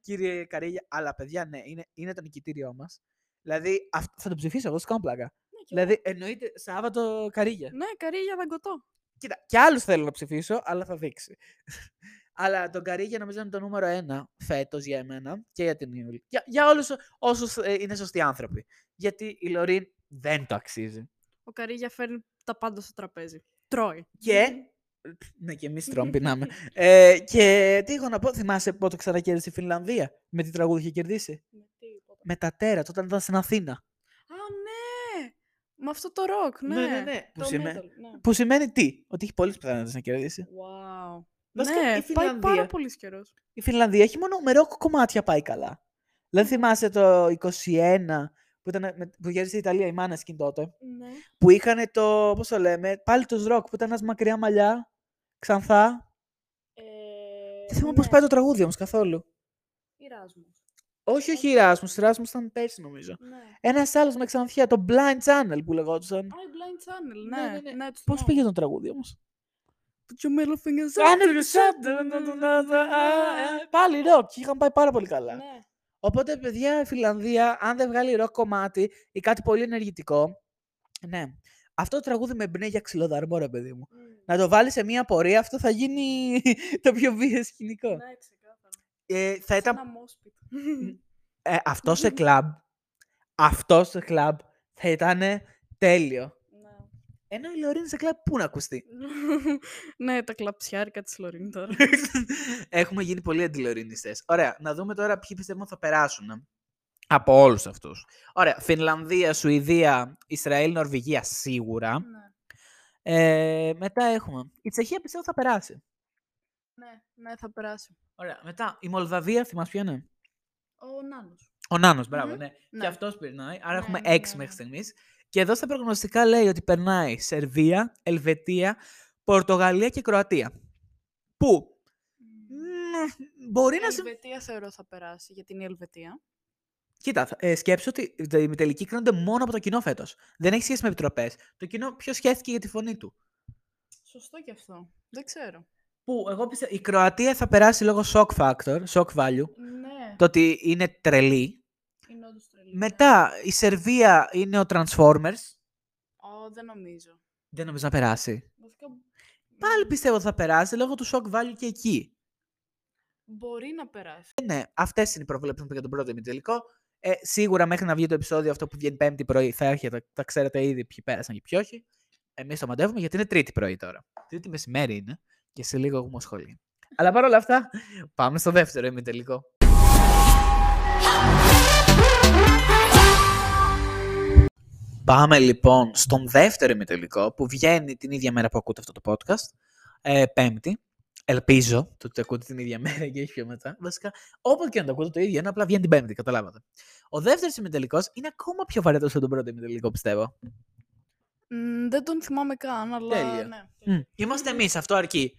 κύριε Καρίγια. Αλλά παιδιά, ναι, είναι, είναι το νικητήριό μας. Δηλαδή, αυ- θα τον ψηφίσω εγώ, σκάω πλάκα. Ναι, κι εγώ. Δηλαδή, εννοείται Σάββατο Καρίγια. Ναι, Καρίγια δαγκωτό. Κοίτα, κι άλλους θέλω να ψηφίσω, αλλά θα δείξει. αλλά τον Καρίγια νομίζω είναι το νούμερο ένα φέτος για εμένα και για την Ιούλη. Για, για όλους όσους είναι σωστοί άνθρωποι. Γιατί η Λωρίν δεν το αξίζει. Ο Καρίγια φέρνει τα πάντα στο τραπέζι. Τρώει. Και. Ναι, και εμείς τρώμε, πεινάμε. ε, και τι έχω να πω, θυμάσαι πότε ξανακέρδισε η Φινλανδία με τι τραγούδι είχε κερδίσει; Με τι, πότε; Με τα τέρα, όταν ήταν στην Αθήνα. Α, ναι! Με αυτό το ροκ, ναι. Ναι, ναι, ναι. Το Που σημαίνει- metal, ναι. Που σημαίνει τι, ότι έχει πολλές πιθανότητες να κερδίσει. Wow. Βασικά, ναι, η πάει πάρα Φινλανδία- πολύς καιρός. Η Φινλανδία έχει μόνο με ροκ κομμάτια πάει καλά. Δηλαδή θυμάσαι το 21 που, ήταν, με- που γύρισε η Ιταλία, η Måneskin τότε. Ναι. Που είχαν το, πώς το λέμε, πάλι το ροκ που ήταν ένας μακριά μαλλιά, ξανθά. Ε, Δεν θυμάμαι πώς πάει το τραγούδι όμως καθόλου. Εράσμος. Όχι, όχι η Ράσμους, η Ράσμους ήταν πέρσι νομίζω. Ναι. Ένας άλλος με ξανθιά, το Blind Channel που λεγόταν. Α, η Blind Channel, Ναι, ναι. ναι, ναι. ναι, τους Πώς θυμάμαι. πήγε το τραγούδι όμως; Put your middle fingers up. Πάλι ροκ, και είχαν πάει πάρα πολύ καλά. Ναι. Οπότε, παιδιά, η Φιλανδία, αν δεν βγάλει ροκ κομμάτι ή κάτι πολύ ενεργητικό. Ναι. Αυτό το τραγούδι με εμπνέει για ξυλοδαρμό, ρε παιδί μου. Μμ. Να το βάλει σε μία πορεία, αυτό θα γίνει το πιο βίαιο σκηνικό. Ναι, ξεκάθαρα. Ε, θα Σαν ήταν ένα moshpit. ε, αυτό σε κλαμπ. Αυτό σε κλαμπ θα ήταν τέλειο. Ναι. Ενώ η Λωρίν σε κλαμπ πού να ακουστεί; ναι, τα κλαψιάρικα της Λωρίν τώρα. Έχουμε γίνει πολύ αντιλωρινιστές. Ωραία, να δούμε τώρα ποιοι πιστεύουμε θα περάσουν από όλους αυτούς. Ωραία, Φινλανδία, Σουηδία, Ισραήλ, Νορβηγία σίγουρα. ναι. Ε, μετά έχουμε. Η Τσεχία πιστεύω θα περάσει. ναι, ναι, θα περάσει. Ωραία, μετά η Μολδαβία, θυμάσαι ποιο είναι; Ο Νάνος. Ο Νάνος, μπράβο, Μμμ. ναι. Ναι. Και αυτός περνάει, άρα Ναι, έχουμε ναι, έξι ναι, μέχρι ναι. Στιγμής. Και εδώ στα προγνωστικά λέει ότι περνάει Σερβία, Ελβετία, Πορτογαλία και Κροατία. Πού; Μ, μπορεί Η να σε... Ελβετία θεωρώ θα περάσει, γιατί είναι η Ελβετία. Κοίτα, θα- ε, σκέψου ότι οι τελικοί κρίνονται μόνο από το κοινό φέτος. Δεν έχει σχέση με επιτροπές. Το κοινό ποιος σχέθηκε για τη φωνή του. Σωστό και αυτό. Δεν ξέρω. Που εγώ πιστεύω η Κροατία θα περάσει λόγω shock factor, shock value. Ναι, Το ότι είναι τρελή. είναι όντως τρελή. Μετά η Σερβία είναι ο Transformers. Ω, δεν νομίζω. Δεν νομίζω να περάσει. Βασικά, Πάλι πιστεύω ότι θα περάσει λόγω του shock value και εκεί. μπορεί να περάσει. Ναι, αυτές είναι οι προβλέψεις μου για τον πρώτο ημιτελικό. Ε, σίγουρα μέχρι να βγει το επεισόδιο αυτό που βγαίνει Πέμπτη πρωί θα έρχεται, τα ξέρετε ήδη ποιοι πέρασαν και ποιοι όχι. Εμείς το μαντεύουμε γιατί είναι Τρίτη πρωί τώρα. Τρίτη μεσημέρι είναι και σε λίγο έχουμε σχολείο. Αλλά παρόλα αυτά, πάμε στο δεύτερο ημιτελικό. Πάμε λοιπόν στον δεύτερο ημιτελικό που βγαίνει την ίδια μέρα που ακούτε αυτό το podcast. Ε, πέμπτη. Ελπίζω το ότι το ακούτε την ίδια μέρα και όχι πιο μετά. Βασικά, όποτε και να το ακούτε το ίδιο, είναι απλά βγαίνει την Πέμπτη, καταλάβατε. Ο δεύτερος ημιτελικός είναι ακόμα πιο βαρετός από τον πρώτο ημιτελικό, πιστεύω. Μ, δεν τον θυμάμαι καν, αλλά Τέλεια. ναι. Μμ, Είμαστε εμείς, αυτό αρκεί.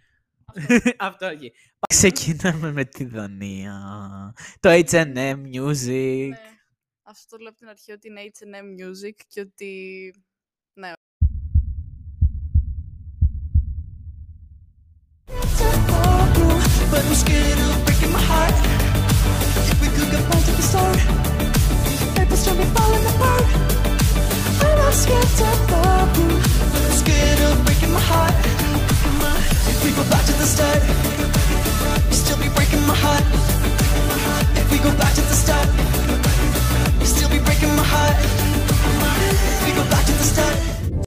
αυτό αρκεί. Ξεκινάμε με τη Δανία. Το HM Music. Ναι. Αυτό το λέω από την αρχή ότι είναι H&M Music και ότι... But I'm scared of breaking my heart. If we could go back to the start,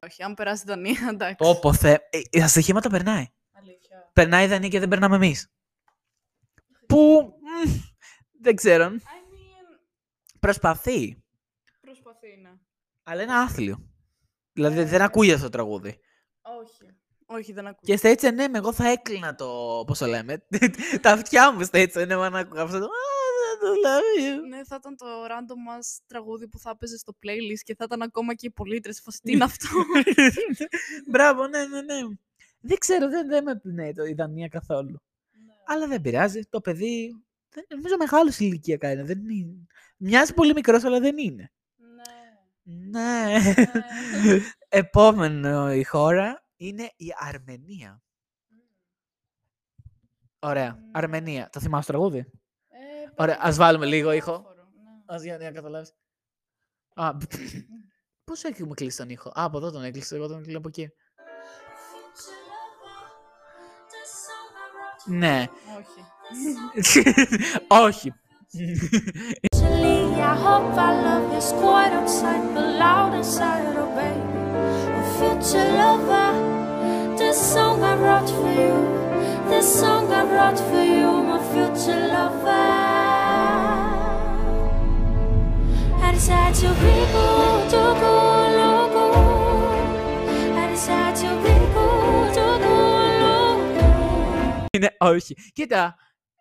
Όχι, αν περάσει η Δανία, εντάξει. Πω, πω, θε... ε, τα στοιχήματα περνάει. Αλήθεια. Περνάει η Δανία και δεν περνάμε εμείς. Που. μ, δεν ξέρω. I mean, Προσπαθεί. προσπαθεί να. Αλλά είναι άθλιο. Δηλαδή δεν ακούγεται αυτό το τραγούδι. Όχι. Όχι, δεν ακούω. Και στα H&M εγώ θα έκλεινα το. Πώς το λέμε. τα αυτιά μου στα H&M αν άκουγα αυτό το. «Ah, I love you». Ναι, θα ήταν το random μας τραγούδι που θα έπαιζε στο playlist και θα ήταν ακόμα και οι πολίτες. Φως, τι είναι αυτό; Μπράβο, ναι, ναι, ναι. Δεν ξέρω, δεν, δεν με πνέει το η Δανία καθόλου. Αλλά δεν πειράζει. Το παιδί. Δεν, νομίζω μεγάλος ηλικιακά είναι. Δεν είναι. Μοιάζει πολύ μικρός, αλλά δεν είναι. ναι. Ναι. Επόμενο η χώρα είναι η Αρμενία. Ωραία. Μμμ. Αρμενία. Το θυμάσαι το τραγούδι; Ε, Ωραία, πρέπει ας να βάλουμε είναι λίγο ήχο. διάφορο, ναι. Α για να καταλάβεις. Α, Πώς έχουμε κλείσει τον ήχο; Α, από εδώ τον έκλεισε. Εγώ τον έκλεισα από εκεί. Ναι. Όχι. Όχι. Actually, I hope our love is quiet outside, but loud inside, oh baby. Oh, future lover, this song I wrote for you. This song I wrote for you, my future lover. To go, loco. Είναι όχι. Κοίτα.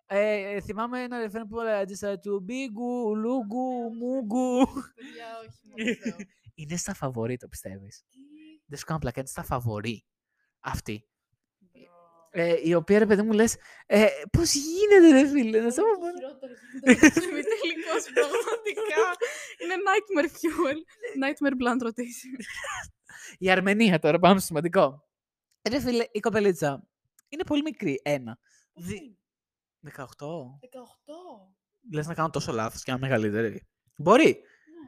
Ε, θυμάμαι ένα ρεφρέν που έλεγα «Just του μπίγκου, λούγκου, μούγκου». Παιδιά, όχι, μόνο Θεό. Είναι στα φαβορή, το πιστεύεις. Δεν σου κάνω πλάκα, είναι στα φαβορή. Αυτή. Ε, η οποία, ρε παιδί μου, λες, ε, πώς γίνεται, ρε φίλε, να σε πω μόνο». Χειρότερο γίνεται. Τελικός, πραγματικά. Είναι nightmare fuel. Nightmare blunt rotation. Η Αρμενία τώρα, πάμε στο σημαντικό. Ρε φίλε, η κοπελίτσα είναι πολύ μικρή. Ένα. Δι... 18. 18. Λες να κάνω τόσο λάθος και να είμαι μεγαλύτερη. Μπορεί.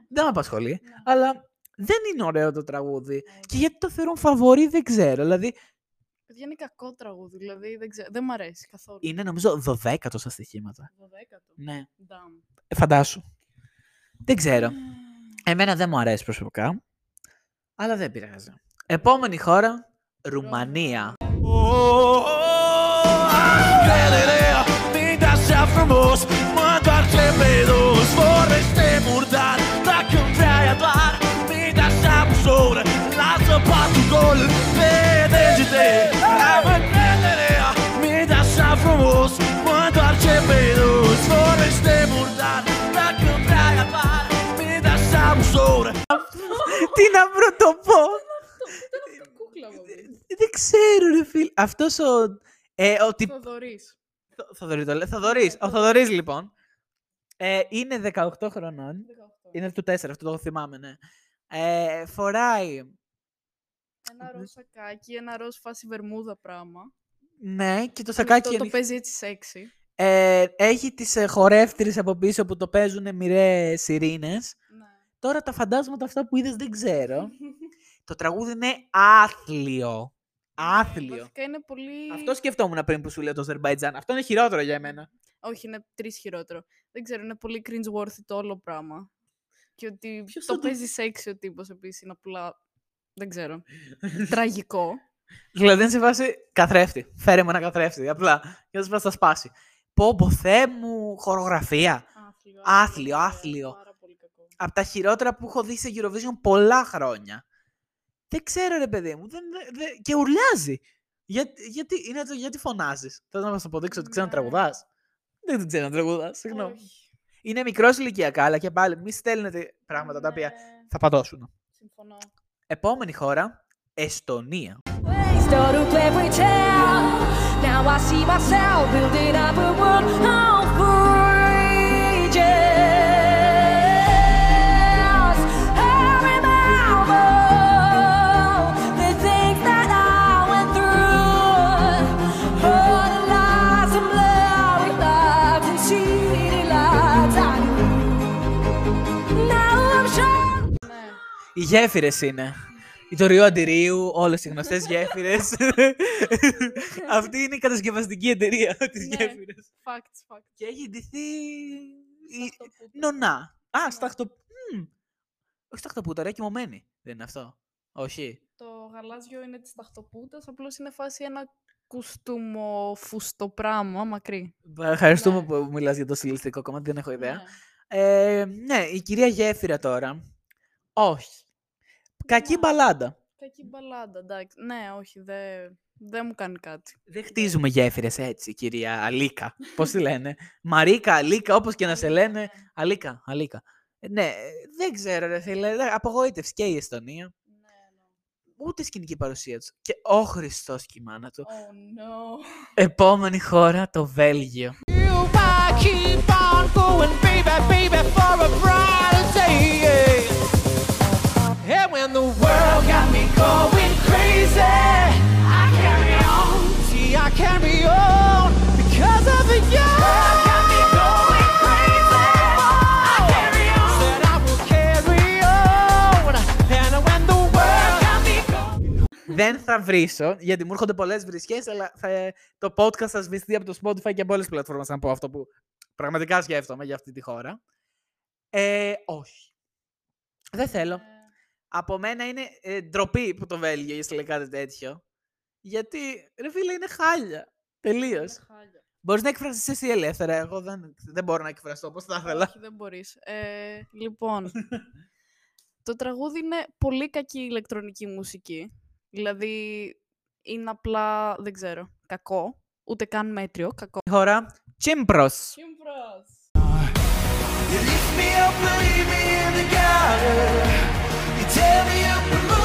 Δεν με απασχολεί. Αλλά δεν είναι ωραίο το τραγούδι. Και γιατί το θεωρούν φαβορή δεν ξέρω. Δηλαδή Παιδιά είναι κακό τραγούδι, δηλαδή δεν, ξέρω, δεν μ' αρέσει καθόλου. είναι νομίζω 12 στα στοιχήματα. 12ο. Ναι. Damn. Ε, φαντάσου. Δεν ξέρω. Εμένα δεν μου αρέσει προσωπικά. Αλλά δεν πειράζει. Επόμενη χώρα, Ρουμανία. Credere, mi να βρω το πω. Κούκλα μου. Δεν ξέρω, ρε φίλ. Αυτός ο. Ε, ο τυ... Θοδωρής. Θο- Θοδωρή το λέει. Θοδωρής. Ο Θοδωρής, λοιπόν. Ε, είναι 18 χρονών. 18. Είναι του 4, αυτό το θυμάμαι, ναι. Ε, φοράει. Ένα ροζ σακάκι, ένα ροζ φάση βερμούδα πράγμα. Ναι, και το Αυτό σακάκι το ανοιχ- παίζει έτσι σεξι. ε, έχει τις ε, χορεύτρες από πίσω που το παίζουν μοιραίες ειρήνες. Ναι. Τώρα τα φαντάσματα αυτά που είδες δεν ξέρω. το τραγούδι είναι άθλιο. Άθλιο. Βασικά είναι πολύ... Αυτό σκεφτόμουν πριν που σου λέω το Αζερμπαϊτζάν. Αυτό είναι χειρότερο για εμένα. Όχι, είναι τρεις χειρότερο. Δεν ξέρω, είναι πολύ cringe-worthy το όλο πράγμα. Και ότι Ποιος το θα το- παίζει σεξι ο τύπος επίσης είναι απλά... Δεν ξέρω. Τραγικό. Δηλαδή είναι σε φάση καθρέφτη. Φέρε μου ένα καθρέφτη. Απλά για να σπάσει, θα σπάσει. Πω, πω, Θεέ μου, χορογραφία. Άθλιο. Άθλιο, άθλιο. Πάρα πολύ κακό. Από τα χειρότερα που έχω δει σε Eurovision πολλά χρόνια. Δεν ξέρω, ρε παιδί μου. Δεν, δεν- δεν- Και ουρλιάζει. Για, γιατί, είναι το, γιατί φωνάζεις; Θέλω να μας αποδείξω ότι ξέρω να Ναι. τραγουδά. Δεν ξέρω να τραγουδά. Συγγνώμη. Όχι. Είναι μικρός ηλικιακά, αλλά και πάλι μη στέλνετε πράγματα τα οποία Ναι, θα πατώσουν. Συμφωνώ. Επόμενη χώρα, Εστονία. Start a fairy tale. Now I see myself building up a world Οι γέφυρες είναι. Η το Ριό Αντιρίου, όλες οι γνωστές γέφυρες. Αυτή είναι η κατασκευαστική εταιρεία της Ναι. γέφυρε. Facts, facts. Και έχει ντυθεί. η- Σταχτοπούτα. Νονά. Α, Ναι. σταχτο. Μμ. Όχι σταχτοπούτα, ρε, κοιμωμένη. Δεν είναι αυτό. Όχι. Το γαλάζιο είναι της ταχτοπούτας, απλώς είναι φάση ένα κουστούμο φουστό πράγμα, μακρύ. Ευχαριστούμε Ναι. που μιλάς για το στιλιστικό κομμάτι, δεν έχω ιδέα. Ναι. Ε, ναι, η κυρία Γέφυρα τώρα. Όχι. Κακή Ναι. μπαλάντα. Κακή μπαλάντα, εντάξει. Ναι, όχι, δεν δεν μου κάνει κάτι. Δεν χτίζουμε γέφυρες έτσι, κυρία Αλίκα. Πώς τη λένε; Μαρίκα, Αλίκα, όπως και να σε λένε. Ναι, Αλίκα, Αλίκα. Ε, Ναι, ε, δεν ξέρω, ρε φίλε. δε- Απογοήτευση και η Εστονία. ναι, ναι. Ούτε σκηνική παρουσία τους. Και ο Χριστός και η μάνα του. Oh no. Επόμενη χώρα, το Βέλγιο. You I keep on going, baby, baby, for a brighter day. And δεν θα βρίσω, γιατί μου έρχονται πολλές βρισιέ, αλλά θα, το podcast θα σβηστεί από το Spotify και από όλε τι πλατφόρμες να πω αυτό που πραγματικά σκέφτομαι για αυτή τη χώρα. Ε, όχι. Δεν θέλω. Από μένα είναι ε, ντροπή που το Βέλγιο είσαι λέει κάτι τέτοιο. Γιατί, ρε φίλε, είναι χάλια. Τελείως. Είναι χάλια. Μπορείς να εκφραστείς εσύ ελεύθερα. Εγώ δεν, δεν μπορώ να εκφραστώ όπως θα ήθελα. Όχι, δεν μπορείς. Ε, λοιπόν, το τραγούδι είναι πολύ κακή ηλεκτρονική μουσική. Δηλαδή, είναι απλά, δεν ξέρω, κακό. Ούτε καν μέτριο, κακό. Η χώρα Τσίμπρος. Κίμπρος. You lift me up, but leave me in the gutter. You tear me up and move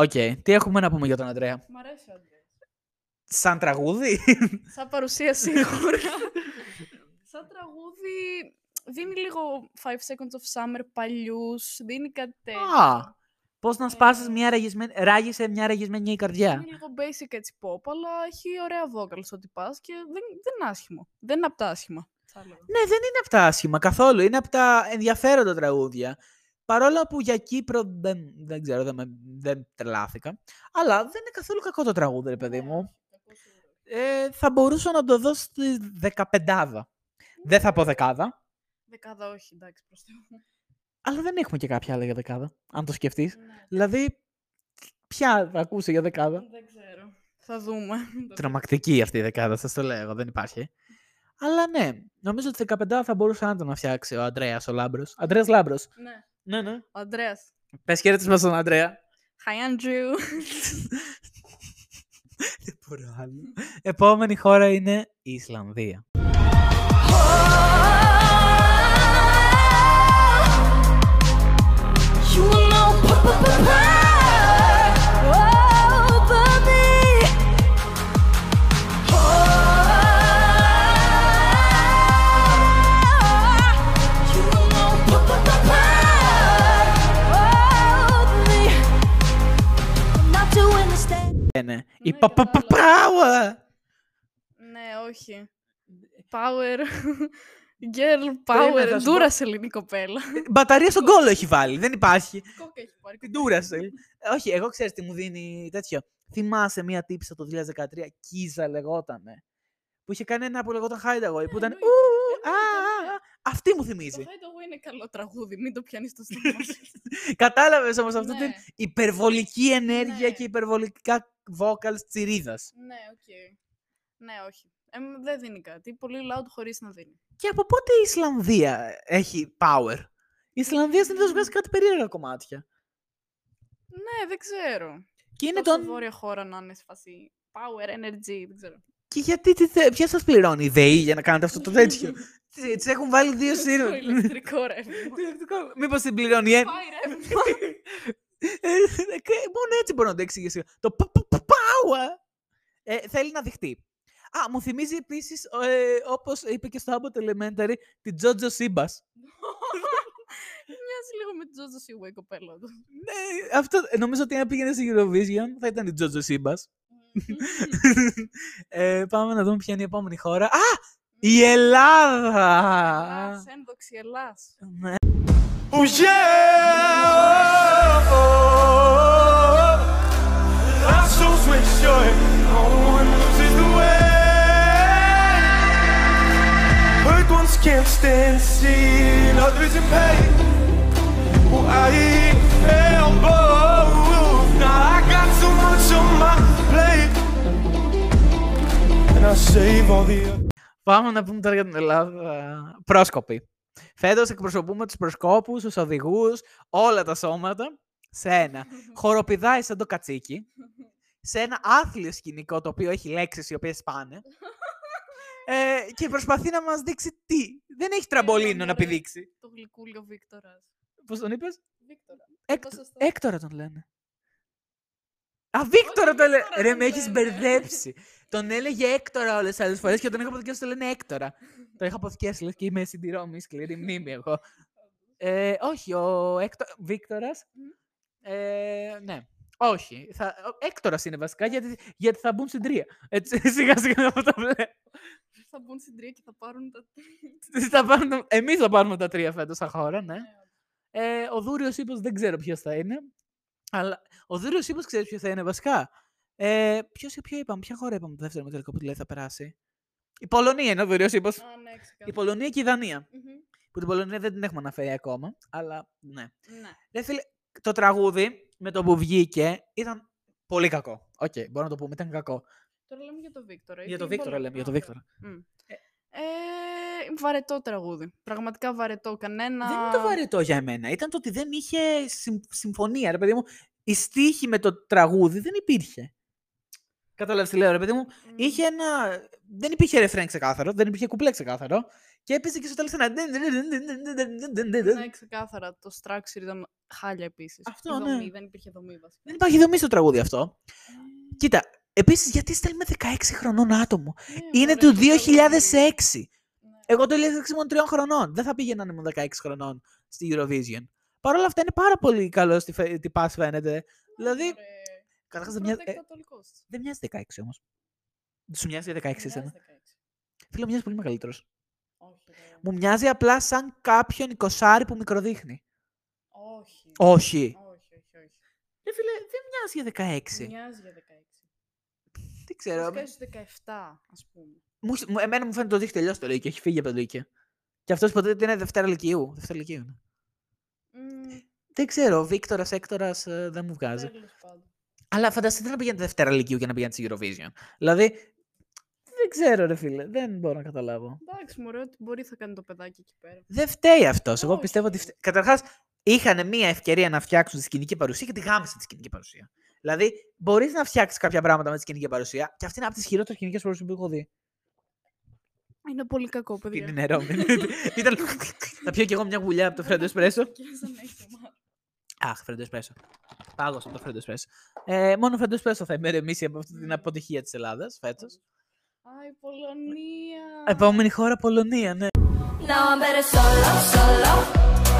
Οκ, τι έχουμε να πούμε για τον Αντρέα; Μ' αρέσει ο Αντρέας. Σαν τραγούδι; Σαν παρουσία σίγουρα. Σαν τραγούδι δίνει λίγο 5 Seconds of Summer παλιούς, δίνει κάτι τέτοιο. Α, Πώς να σπάσεις μια ραγισμένη. Ράγισε μια ραγισμένη καρδιά. Είναι λίγο basic έτσι pop, αλλά έχει ωραία vocals ό,τι πεις και δεν, δεν είναι άσχημο. Δεν είναι από τα άσχημα. θα έλεγα. Ναι, δεν είναι από τα άσχημα καθόλου. Είναι από τα ενδιαφέροντα τραγούδια. Παρόλο που για Κύπρο δεν, δεν ξέρω, δεν, με- δεν τρελάθηκα. Αλλά δεν είναι καθόλου κακό το τραγούδι, ρε παιδί μου. Ε, θα μπορούσα να το δω στη δεκαπεντάδα. Δεν θα πω δεκάδα, Δεκάδα όχι, εντάξει, προς Θεού. αλλά δεν έχουμε και κάποια άλλα για δεκάδα, αν το σκεφτείς. Ναι, Δηλαδή, ποια θα ακούσω για δεκάδα; δεν ξέρω. Θα δούμε. Τρομακτική αυτή η δεκάδα, σας το λέω, εγώ, δεν υπάρχει. Αλλά ναι, νομίζω ότι 15 θα μπορούσε να τον φτιάξει ο Αντρέας ο Λάμπρος. Αντρέας Λάμπρος. ναι. Ναι, ναι. Ο Αντρέας. Πες χαιρέτισμα στον Αντρέα. Hi, Andrew. Δεν μπορώ άλλο. Επόμενη χώρα είναι η Ισλανδία. You know, Η Ναι, πα- πα- πα- power. Ναι, όχι. Power. Girl Περίμενε, power. θα σου πω. Ντούρα ελληνική κοπέλα. Μπαταρία στον κόλλο έχει βάλει. Δεν υπάρχει. Κόκα έχει πάρει. Την Duracell. Ε, Όχι, εγώ ξέρεις τι μου δίνει τέτοιο. Θυμάσαι μία τύψα το 2013, Κίζα λεγότανε. Που είχε κάνει ένα που λεγόταν Hideaway, που ήταν. εννοείται. «Ου, α, Εννοείται, α, ναι. α». Αυτή μου Το θυμίζει. Hideaway είναι καλό τραγούδι, μην το πιάνεις στο στόμα σου. Κατάλαβες όμως αυτή Ναι. την υπερβολική ενέργεια Ναι. και υπερβολικά vocals τσιρίδας. Ναι, οκ. Ναι, όχι. Ε, μ, δεν δίνει κάτι. Πολύ loud χωρίς να δίνει. Και από πότε η Ισλανδία έχει power; Η Ισλανδία συνήθως βγάζει κάτι περίεργα κομμάτια. Ναι, δεν ξέρω. Και είναι Τόσο τον. βόρεια χώρα να είναι σε φάση power, energy, δεν ξέρω. Και γιατί, τι θε... ποια σας πληρώνει, η ΔΕΗ για να κάνετε αυτό το τέτοιο; Τις έχουν βάλει δύο Το σύρου. ηλεκτρικό ρεύμα. Μήπως την πληρώνει ένα. Πάει ρεύμα. Ε, και Μόνο έτσι μπορώ να το εξηγήσω. Το π- π- π- power ε, θέλει να δειχτεί. Α, μου θυμίζει επίσης, ε, όπως είπε και στο Abbott Elementary, την Τζότζο Σίμπα. Μοιάζει λίγο με την Τζόζο Σίγουα η κοπέλα του. Ναι, αυτό ε, νομίζω ότι αν πήγαινε στη Eurovision θα ήταν η Τζότζο Σίμπα. Ε, πάμε να δούμε ποια είναι η επόμενη χώρα. Α! Η ναι. Ελλάδα! Ένδοξη Ελλάς. Ναι. Oh yeah! Πάμε να πούμε τώρα για την Ελλάδα. Πρόσκοποι. Φέτος εκπροσωπούμε τους προσκόπους, τους οδηγούς, όλα τα σώματα σε ένα. Χοροπηδάει σαν το κατσίκι. Σε ένα άθλιο σκηνικό το οποίο έχει λέξεις οι οποίες πάνε. Ε, και προσπαθεί να μας δείξει τι. Δεν έχει τραμπολίνο να ωραία. πηδήξει. Το γλυκούλιο Βίκτορας. Πώς τον είπες, Βίκτορα. Έκτο, το σωστό. Έκτορα τον λένε. Α, Βίκτορα το λένε. Βίκτορα Ρε, τον με έχεις λένε. μπερδέψει. Τον έλεγε Έκτορα όλες τις άλλες φορές και τον είχα αποθηκεύσει το λένε Έκτορα. το είχα αποθηκεύσει, λες και είμαι συντηρώμη, σκληρή μνήμη εγώ. Ε, όχι, ο Έκτο... Βίκτορας. Ε, ναι. Όχι. Θα... Ο Έκτορας είναι βασικά γιατί, γιατί θα μπουν στην τρία. Έτσι, σιγά σιγά από το βλέπω. Θα μπουν στην τρία και θα πάρουν τα... θα πάρουν... Εμείς θα πάρουμε τα τρία φέτος στα χώρα, ναι. Ε, ο Δούριος ύπο δεν ξέρω ποιος θα είναι. Αλλά ο Δούριος Ίππος ξέρεις ποιος θα είναι βασικά; Ε, ποιος, ποιο είπαμε, ποια χώρα είπαμε το δεύτερο ημιτελικό που λέει θα περάσει; Η Πολωνία είναι ο Δούριο Ίππο. Α, ναι, Η ξεκάθαρα. Πολωνία και η Δανία. Μμμ. Που την Πολωνία δεν την έχουμε αναφέρει ακόμα. Αλλά ναι. Ναι. Ρε φίλε, το τραγούδι με το που βγήκε ήταν πολύ κακό. Οκ, μπορώ να το πούμε, ήταν κακό. Τώρα λέμε για το Βίκτορα. Για το γιατί Βίκτορα πολλά- λέμε, για το Α, Βίκτορα. ωραία. Μμ. Ε, βαρετό τραγούδι. Πραγματικά βαρετό. Κανένα... Δεν είναι το βαρετό για εμένα. Ήταν το ότι δεν είχε συμ- συμφωνία, ρε παιδί μου. Η στίχη με το τραγούδι δεν υπήρχε. Κατάλαβε τι λέω, ρε παιδί μου. Μμ. Είχε ένα. Δεν υπήρχε ρεφρέν ξεκάθαρο, δεν υπήρχε κουπλέ ξεκάθαρο. Και έπαιζε και στο τέλο ένα. Ναι, ξεκάθαρα. Το structure ήταν χάλια επίση. Αυτό, ναι. Δεν υπήρχε δομή βασικά. Δεν υπάρχει δομή στο τραγούδι αυτό. Κοίτα, επίση γιατί στέλνουμε 16 χρονών άτομο. Ναι, Είναι ωραία, του το τραγούδι. 2006. Ναι. Εγώ το έλεγα ήμουν 3 χρονών. Δεν θα πήγαινα να ήμουν 16 χρονών στη Eurovision. Παρ' όλα αυτά είναι πάρα πολύ καλό στη φε- τι πας φαίνεται. Δηλαδή, Ωραία. καταρχάς δεν μοιάζει, ε, Πρωτοεκατολικός. δεν μοιάζει 16 όμως. Δεν σου μοιάζει 16 Μοιάζει εσένα. 16. Φίλο, μοιάζει πολύ μεγαλύτερος. Όχι, ρε. Μου μοιάζει απλά σαν κάποιον εικοσάρι που μικροδείχνει. Όχι. Όχι. Όχι, όχι, όχι. Ρε φίλε, δεν μοιάζει για 16. Μοιάζει για 16. Δεν ξέρω. Βασικά ίσως 17, ας πούμε. Μου, μου- εμένα μου φαίνεται ότι έχει τελειώσει το Λύκειο, έχει φύγει από το Λύκειο. Και αυτός ποτέ δεν είναι Δευτέρα Λυκειού. Δευτέρα Λυκειού είναι. Μμ, Δεν ξέρω, ο Βίκτορας Έκτορας δεν μου βγάζει. τέλος πάντων. Αλλά φανταστείτε να πηγαίνετε Δευτέρα Λυκειού για να πηγαίνετε στη Eurovision. Δηλαδή, δεν ξέρω, ρε φίλε, δεν μπορώ να καταλάβω. Εντάξει, μωρέ, ότι μπορεί θα κάνει το παιδάκι εκεί πέρα. Δεν φταίει αυτό. Εγώ Όχι. πιστεύω ότι. Φτε... Καταρχά, είχαν μία ευκαιρία να φτιάξουν τη σκηνική παρουσία και τη γάμισαν τη σκηνική παρουσία. Δηλαδή, μπορεί να φτιάξει κάποια πράγματα με τη σκηνική παρουσία και αυτή είναι από τι χειρότερε σκηνικέ παρουσίε που έχω δει. Είναι πολύ κακό, παιδιά. Είναι νερό. μην- Ήταν. Θα πιω κι εγώ μια γουλιά από το φρέντο εσπρέσο. Αχ, φρέντο εσπρέσο. Πάγωσα το φρέντο εσπρέσο. Ε, μόνο φρέντο εσπρέσο θα με ηρεμήσει από αυτή την αποτυχία της Ελλάδας φέτος. Α, η Πολωνία. Επόμενη χώρα Πολωνία, ναι. Now I'm better solo, solo.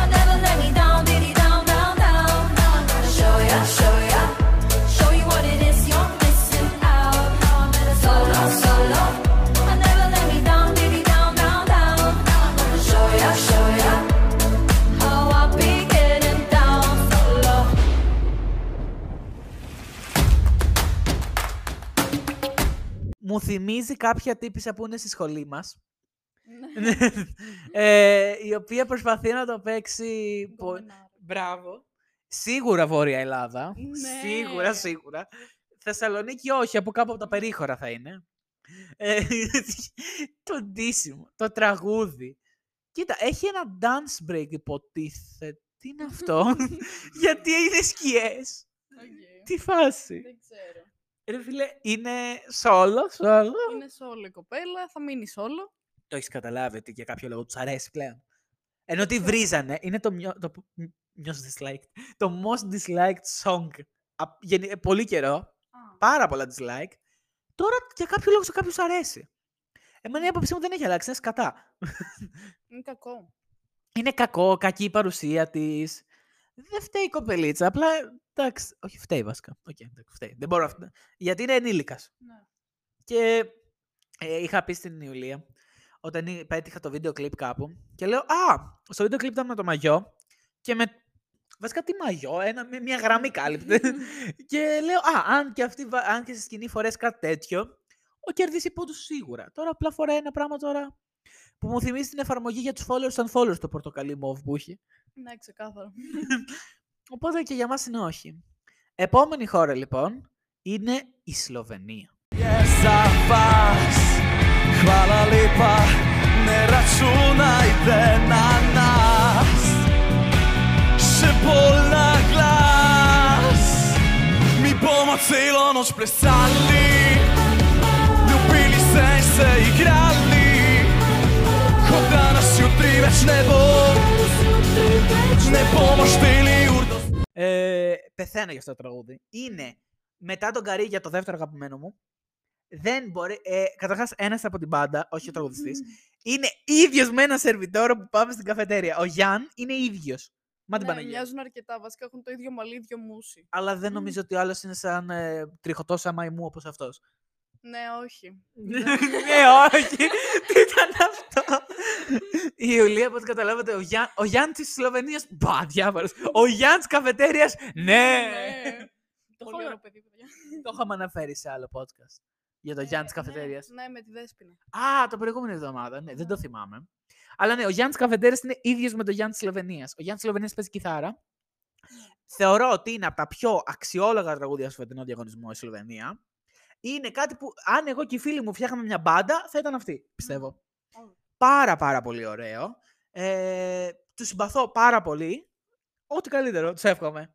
I never let me down, diddy down, down, down. Now I'm gonna show ya, show Μου θυμίζει κάποια τύπησα που είναι στη σχολή μας. Ναι. ε, η οποία προσπαθεί να το παίξει. πο- Ντομινάρα. Μπράβο. Σίγουρα Βόρεια Ελλάδα. Ναι. Σίγουρα, σίγουρα. Θεσσαλονίκη όχι, από κάπου από τα περίχωρα θα είναι. Ε, το ντύσιμο, το τραγούδι. Κοίτα, έχει ένα dance break υποτίθεται. Τι είναι αυτό, γιατί είναι σκιές; Οκ. Τι φάση; Δεν ξέρω. Ρε φίλε, είναι solo, solo. Είναι solo η κοπέλα, θα μείνει solo. Το έχεις καταλάβει ότι για κάποιο λόγο τους αρέσει πλέον. Ενώ τη βρίζανε, είναι το, μιο, το μ- most disliked, το most disliked song. Α- γενι- ε, πολύ καιρό, Α, πάρα πολλά dislike. Τώρα για κάποιο λόγο σε κάποιους αρέσει. Εμένα η άποψή μου δεν έχει αλλάξει, είναι σκατά. είναι κακό. Είναι κακό, κακή η παρουσία της. Δεν φταίει η κοπελίτσα. Απλά εντάξει. Όχι, φταίει βασικά. Οκ, εντάξει, φταίει. Δεν μπορώ να Γιατί είναι ενήλικας. Ναι. Και ε, είχα πει στην Ιουλία, όταν εί- πέτυχα το βίντεο κλιπ κάπου, και λέω Α, στο βίντεο κλιπ ήταν με το μαγιό και με. Βασικά τι μαγιό, ένα, με μια γραμμή κάλυπτε. και λέω Α, αν και, αυτή, βα- αν και στη σκηνή φορές κάτι τέτοιο, ο κερδίσει πόντου σίγουρα. Τώρα απλά φοράει ένα πράγμα τώρα που μου θυμίζει την εφαρμογή για τους followers and followers το πορτοκαλί mauve που είχε. Ναι, ξεκάθαρα. Οπότε και για μας είναι όχι. Επόμενη χώρα λοιπόν είναι η Σλοβενία. za vas Hvala lepa, ne računajte na Ε, πεθαίνω για αυτό το τραγούδι. Είναι μετά τον Καρύγια το δεύτερο αγαπημένο μου. Δεν μπορεί. Ε, Καταρχάς, ένας από την μπάντα, όχι ο τραγουδιστής, είναι ίδιος με ένα σερβιτόρο που πάμε στην καφετέρια. Ο Γιάν είναι ίδιος. Μα την ναι, Παναγία. μοιάζουν αρκετά. Βασικά έχουν το ίδιο μαλλί, ίδιο μουσι. Αλλά δεν νομίζω ότι ο άλλος είναι σαν ε, τριχωτός σαν μαϊμού όπως αυτός. Ναι, όχι. ναι, όχι. Τι ήταν αυτό; Η Ιουλία, όπως καταλάβατε, ο, Γιάν, ο Γιάν της Σλοβενίας. Μπα, διάβαρος. Ο Γιάν της καφετέριας. Ναι. Ναι. Το Πολύ έχω- ωραίο παιδί, παιδιά. Το είχαμε αναφέρει σε άλλο podcast. Για το Γιάννη της Ε, ναι, καφετέριας. Ναι, με τη Δέσποινα. Α, το προηγούμενη εβδομάδα. Ναι, δεν το θυμάμαι. Αλλά ναι, ο Γιάννη Καφετέριας είναι ίδιος με τον Γιάννη της Σλοβενίας. Ο Γιάννη της Σλοβενίας παίζει κιθάρα. Θεωρώ ότι είναι από τα πιο αξιόλογα τραγούδια στο φετινό διαγωνισμό η Σλοβενία. Είναι κάτι που, αν εγώ και οι φίλοι μου φτιάχναμε μια μπάντα, θα ήταν αυτή, πιστεύω. Ω. Πάρα, πάρα πολύ ωραίο. Ε, τους συμπαθώ πάρα πολύ. Ό,τι καλύτερο, τους εύχομαι.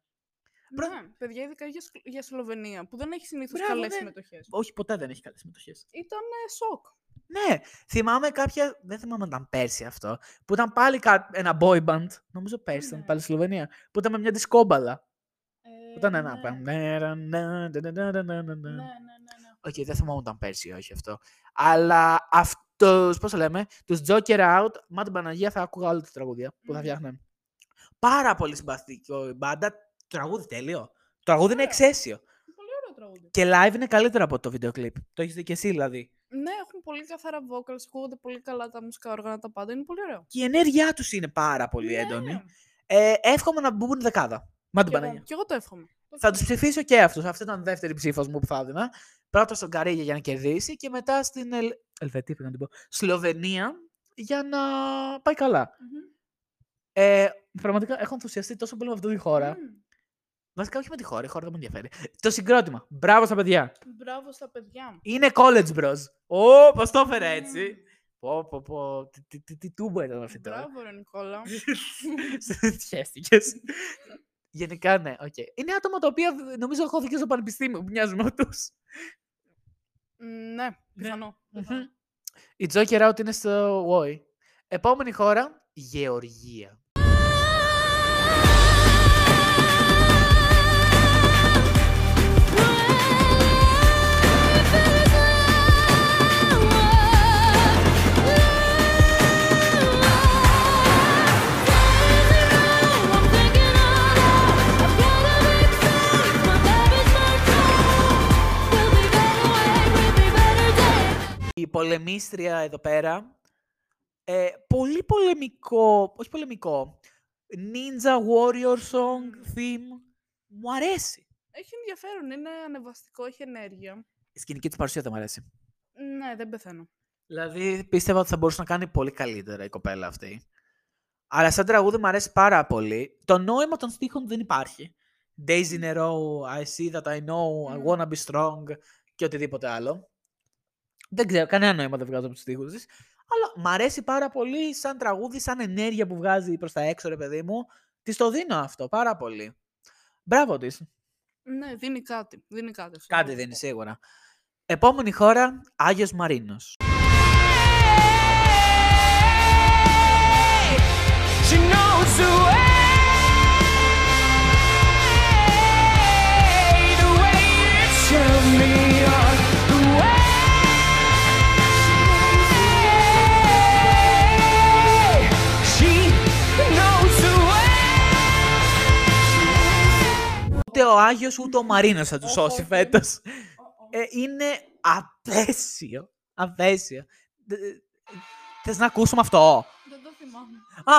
Μπρα- Ναι, παιδιά, ειδικά για, Σλο- για Σλοβενία, που δεν έχει συνήθως Μπράβο, καλές ναι. συμμετοχές. Όχι, ποτέ δεν έχει καλές συμμετοχές. Ήταν ε, σοκ. Ναι, θυμάμαι κάποια. Δεν θυμάμαι αν ήταν πέρσι αυτό. Που ήταν πάλι κα... ένα boy band. Νομίζω πέρσι ήταν Ναι. πάλι στη Σλοβενία. Που ήταν με μια δισκόμπαλα. Ε, Που ήταν ένα. ναι. πα- νε, ρα, να, ντα, ντα, ντα, ντα, ντα, ντα. Ναι, ναι, ναι. Ναι. Οκ, δεν θυμάμαι αν ήταν πέρσι ή όχι αυτό. Αλλά αυτούς, πώς το λέμε, τους Joker Out, μα την Παναγία θα άκουγα όλα τα τραγούδια που θα Μμμ. φτιάχναν. Πάρα πολύ συμπαθητικό η μπάντα. Το τραγούδι τέλειο. Το τραγούδι είναι Ωραίο. εξαίσιο. Πολύ ωραίο τραγούδι. Και live είναι καλύτερο από το βίντεο κλιπ. Το έχεις δει και εσύ δηλαδή. Ναι, έχουν πολύ καθαρά vocals, ακούγονται πολύ καλά τα μουσικά όργανα τα πάντα. Είναι πολύ ωραίο. Και η ενέργειά τους είναι πάρα πολύ Ναι. έντονη. Ε, εύχομαι να μπουν δεκάδα. Μα την Κι εγώ, Παναγία. κι εγώ το εύχομαι. Το Θα τους ψηφίσω και αυτούς. Αυτή ήταν η δεύτερη ψήφος μου που θα έδινα. Πρώτα στον Καρύγια για να κερδίσει και μετά στην Ελ... Ελβετία, πήγα να την πω. Σλοβενία για να πάει καλά. Μμμ. Ε, πραγματικά έχω ενθουσιαστεί τόσο πολύ με αυτή τη χώρα. Μμμ. Βασικά όχι με τη χώρα, η χώρα δεν με ενδιαφέρει. Το συγκρότημα. Μπράβο στα παιδιά. Μπράβο στα παιδιά. Είναι college bros. Ω, πώς το έφερα έτσι. Μμμ. Πω, πω, πω. Τι, τι, τι, τι τούμπα ήταν αυτή τώρα. Μπράβο, ρε Νικόλα. Σχέστηκες. Γενικά, ναι, οκ. Είναι άτομα τα οποία νομίζω έχω δει και στο πανεπιστήμιο που μοιάζουν με αυτούς. Μ, Ναι, πιθανό. πιθανό. Οι Joker Out είναι στο WOI. Επόμενη χώρα, Γεωργία. Πολεμίστρια εδώ πέρα, ε, πολύ πολεμικό, όχι πολεμικό, Ninja Warrior Song theme, μου αρέσει. Έχει ενδιαφέρον, είναι ανεβαστικό, έχει ενέργεια. Η σκηνική της παρουσία δεν μου αρέσει. Ναι, δεν πεθαίνω. Δηλαδή πίστευα ότι θα μπορούσε να κάνει πολύ καλύτερα η κοπέλα αυτή. Αλλά σαν τραγούδι μου αρέσει πάρα πολύ. Το νόημα των στίχων δεν υπάρχει. Days in a row, I see that I know, I Μμμ. wanna be strong και οτιδήποτε άλλο. Δεν ξέρω, κανένα νόημα δεν βγάζω από τους στίχους της. Αλλά μ' αρέσει πάρα πολύ σαν τραγούδι, σαν ενέργεια που βγάζει προς τα έξω, ρε παιδί μου. Της το δίνω αυτό πάρα πολύ. Μπράβο της. Ναι, δίνει κάτι. Δίνει κάτι. αυτό Κάτι μπορώ να δίνει πω. σίγουρα. Επόμενη χώρα, Άγιος Μαρίνος. She knows the way, the way Ούτε ο Άγιος ούτε ο Μαρίνος θα τους σώσει φέτος. Ε, είναι απέσιο. Απέσιο. Θε- Θες να ακούσουμε αυτό; Δεν το θυμάμαι. Α,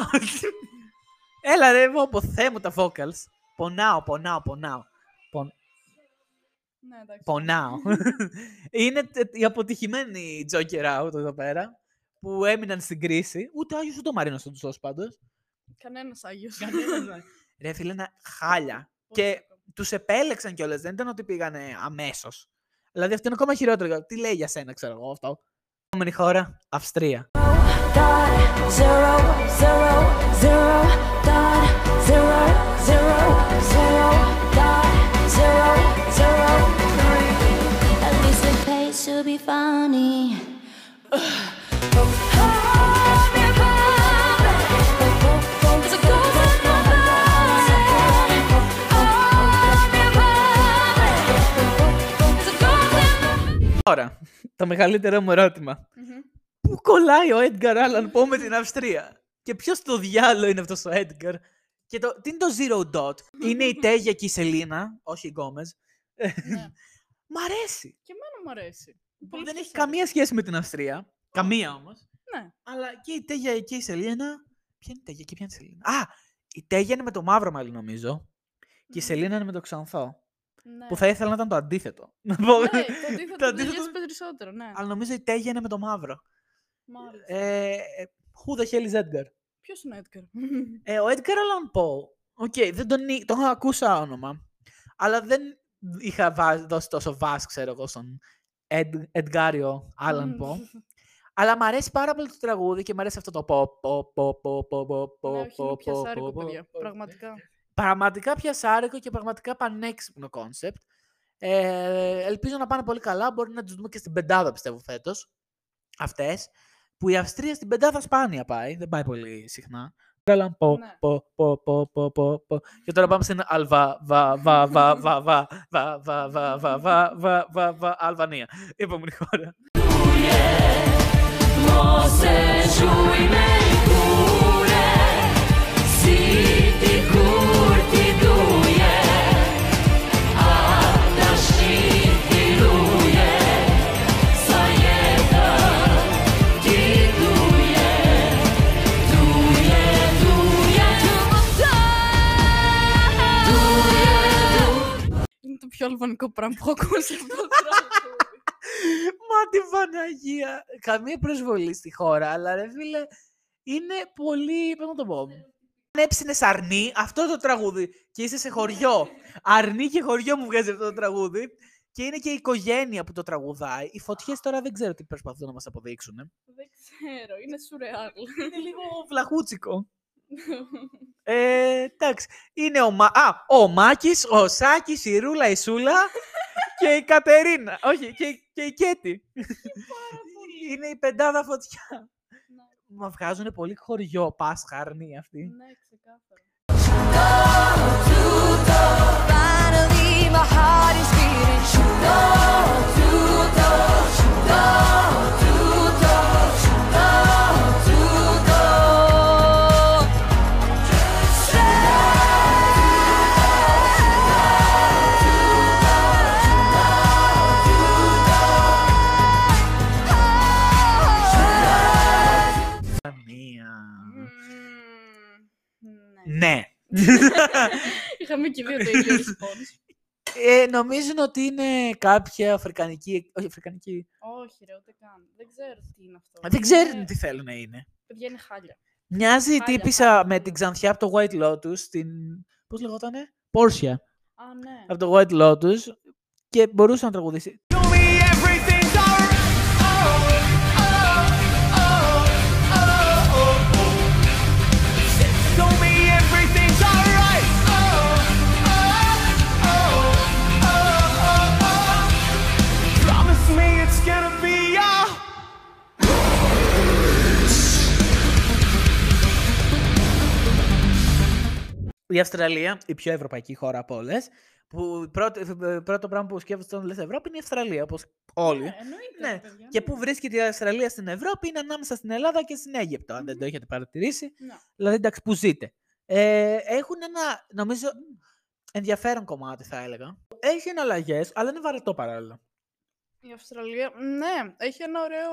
Έλα ρε, εγώ από Θεέ μου τα vocals. Πονάω, πονάω, πονάω. Πον- Ναι, εντάξει. Πονάω. είναι τε- η αποτυχημένη Joker Out εδώ πέρα. Που έμειναν στην κρίση. Ούτε ο Άγιος ούτε ο Μαρίνος θα τους σώσει πάντως. Κανένας Άγιος. Ρε φίλε, είναι χάλια. Και τους επέλεξαν κιόλας, δεν ήταν ότι πήγανε αμέσως. Δηλαδή αυτό είναι ακόμα χειρότερο. Τι λέει για σένα, ξέρω εγώ αυτό. Επόμενη χώρα, Αυστρία. dot zero zero Τώρα, το μεγαλύτερο μου ερώτημα. Πού κολλάει ο Edgar Allan Poe με την Αυστρία; Και ποιος στο διάολο είναι αυτός ο Edgar; Και το, τι είναι το Zero Dot; είναι η Τέγια και η Σελίνα, όχι η Γκόμεζ. Ναι. Μ' αρέσει. Και εμένα μου αρέσει. Πολύ δεν έχει πιο καμία σχέση με την Αυστρία. Καμία όμως. Ναι. Αλλά και η Τέγια και η Σελίνα. Ποια είναι η Τέγια και ποια είναι η Σελίνα; Α! Η Τέγια είναι με το μαύρο μαλλί νομίζω. Και η Μμμ. Σελίνα είναι με το ξανθό. Ναι. Που θα ήθελα να ήταν το αντίθετο. Να πω. Ναι, το αντίθετο Το το αντίθετο- ταιριάζει περισσότερο, ναι. Αλλά νομίζω η Τέγια είναι με το μαύρο. Μάλιστα. Ε, who the hell is Edgar? Ποιος είναι ο Edgar? Ε, ο Edgar Allan Poe. Οκ, δεν τον, εί- τον ακούσα όνομα. Αλλά δεν είχα βά- δώσει τόσο βάση, ξέρω εγώ, στον Ed, Edgario Allan Poe. Αλλά μου αρέσει πάρα πολύ το τραγούδι και μου αρέσει αυτό το πο, πο, πο, πο, πο, πο, πο, Ναι, όχι, είναι πο, πιασάρικο, πο, πο, παιδιά. πο. Πραγματικά. Πραγματικά πιασάρικο και πραγματικά πανέξυπνο κόνσεπτ. Ε, ελπίζω να πάνε πολύ καλά. Μπορεί να τους δούμε και στην πεντάδα, πιστεύω, φέτος. Αυτές. Που η Αυστρία στην πεντάδα σπάνια πάει. Δεν πάει πολύ συχνά. Allan Poe, Ναι. Poe, Poe, Poe, Poe, Poe, Poe. Και τώρα πάμε στην Αλβα, βα, βα, βα, βα, βα, βα, βα, βα, βα, βα, βα, βα, βα, Αλβανία. Η επόμενη χώρα. Πιο αλβανικό πράγμα που έχω ακούσει αυτό το τραγούδι. Μα τη Παναγία. Καμία προσβολή στη χώρα, αλλά ρε φίλε, είναι πολύ. Πώς να το πω. Αν έψινε αρνί, αυτό το τραγούδι και είσαι σε χωριό. Αρνί και χωριό μου βγάζει αυτό το τραγούδι. Και είναι και η οικογένεια που το τραγουδάει. Οι φωτιές τώρα δεν ξέρω τι προσπαθούν να μας αποδείξουν. Δεν ξέρω, είναι σουρεάλ. Είναι λίγο βλαχούτσικο. Ε, εντάξει. Είναι ο, Μα... Α, ο Μάκης, ο Σάκης, η Ρούλα, η Σούλα και η Κατερίνα. Όχι, και, και η Κέτη. Είναι η πεντάδα φωτιά. Μα βγάζουν πολύ χωριό, Πάσχα, αρνή αυτή. Ναι, ξεκάθαρα. Finally, my heart is beating. Chudo, chudo, chudo, Ναι. Ναι. Είχαμε και δύο το ίδιο response. Ε, νομίζουν ότι είναι κάποια αφρικανική. Όχι, αφρικανική. Όχι, ρε, ούτε καν. Δεν ξέρω τι είναι αυτό. Δεν ξέρουν Είναι- τι θέλουν να είναι. Παιδιά είναι χάλια. Μοιάζει η Χάλια, τύπησα χάλια, με χάλια. την ξανθιά από το White Lotus. Την... Πώς λεγότανε; Portia. Α, ναι. Από το White Lotus. Και μπορούσε να τραγουδήσει. Η Αυστραλία, η πιο ευρωπαϊκή χώρα από όλες. Που πρώτο, ε, πρώτο πράγμα που σκέφτεσαι όταν λες Ευρώπη είναι η Αυστραλία, όπως όλοι. Ναι, εννοείται, Ναι, ρε, παιδιά, Και ναι. πού βρίσκεται η Αυστραλία στην Ευρώπη είναι ανάμεσα στην Ελλάδα και στην Αίγυπτο, αν δεν το έχετε παρατηρήσει. Ναι. Δηλαδή, εντάξει, που ζείτε. Ε, έχουν ένα, νομίζω, ενδιαφέρον κομμάτι, θα έλεγα. Έχει εναλλαγές, αλλά είναι βαρετό παράλληλα. Η Αυστραλία, ναι, έχει ένα ωραίο,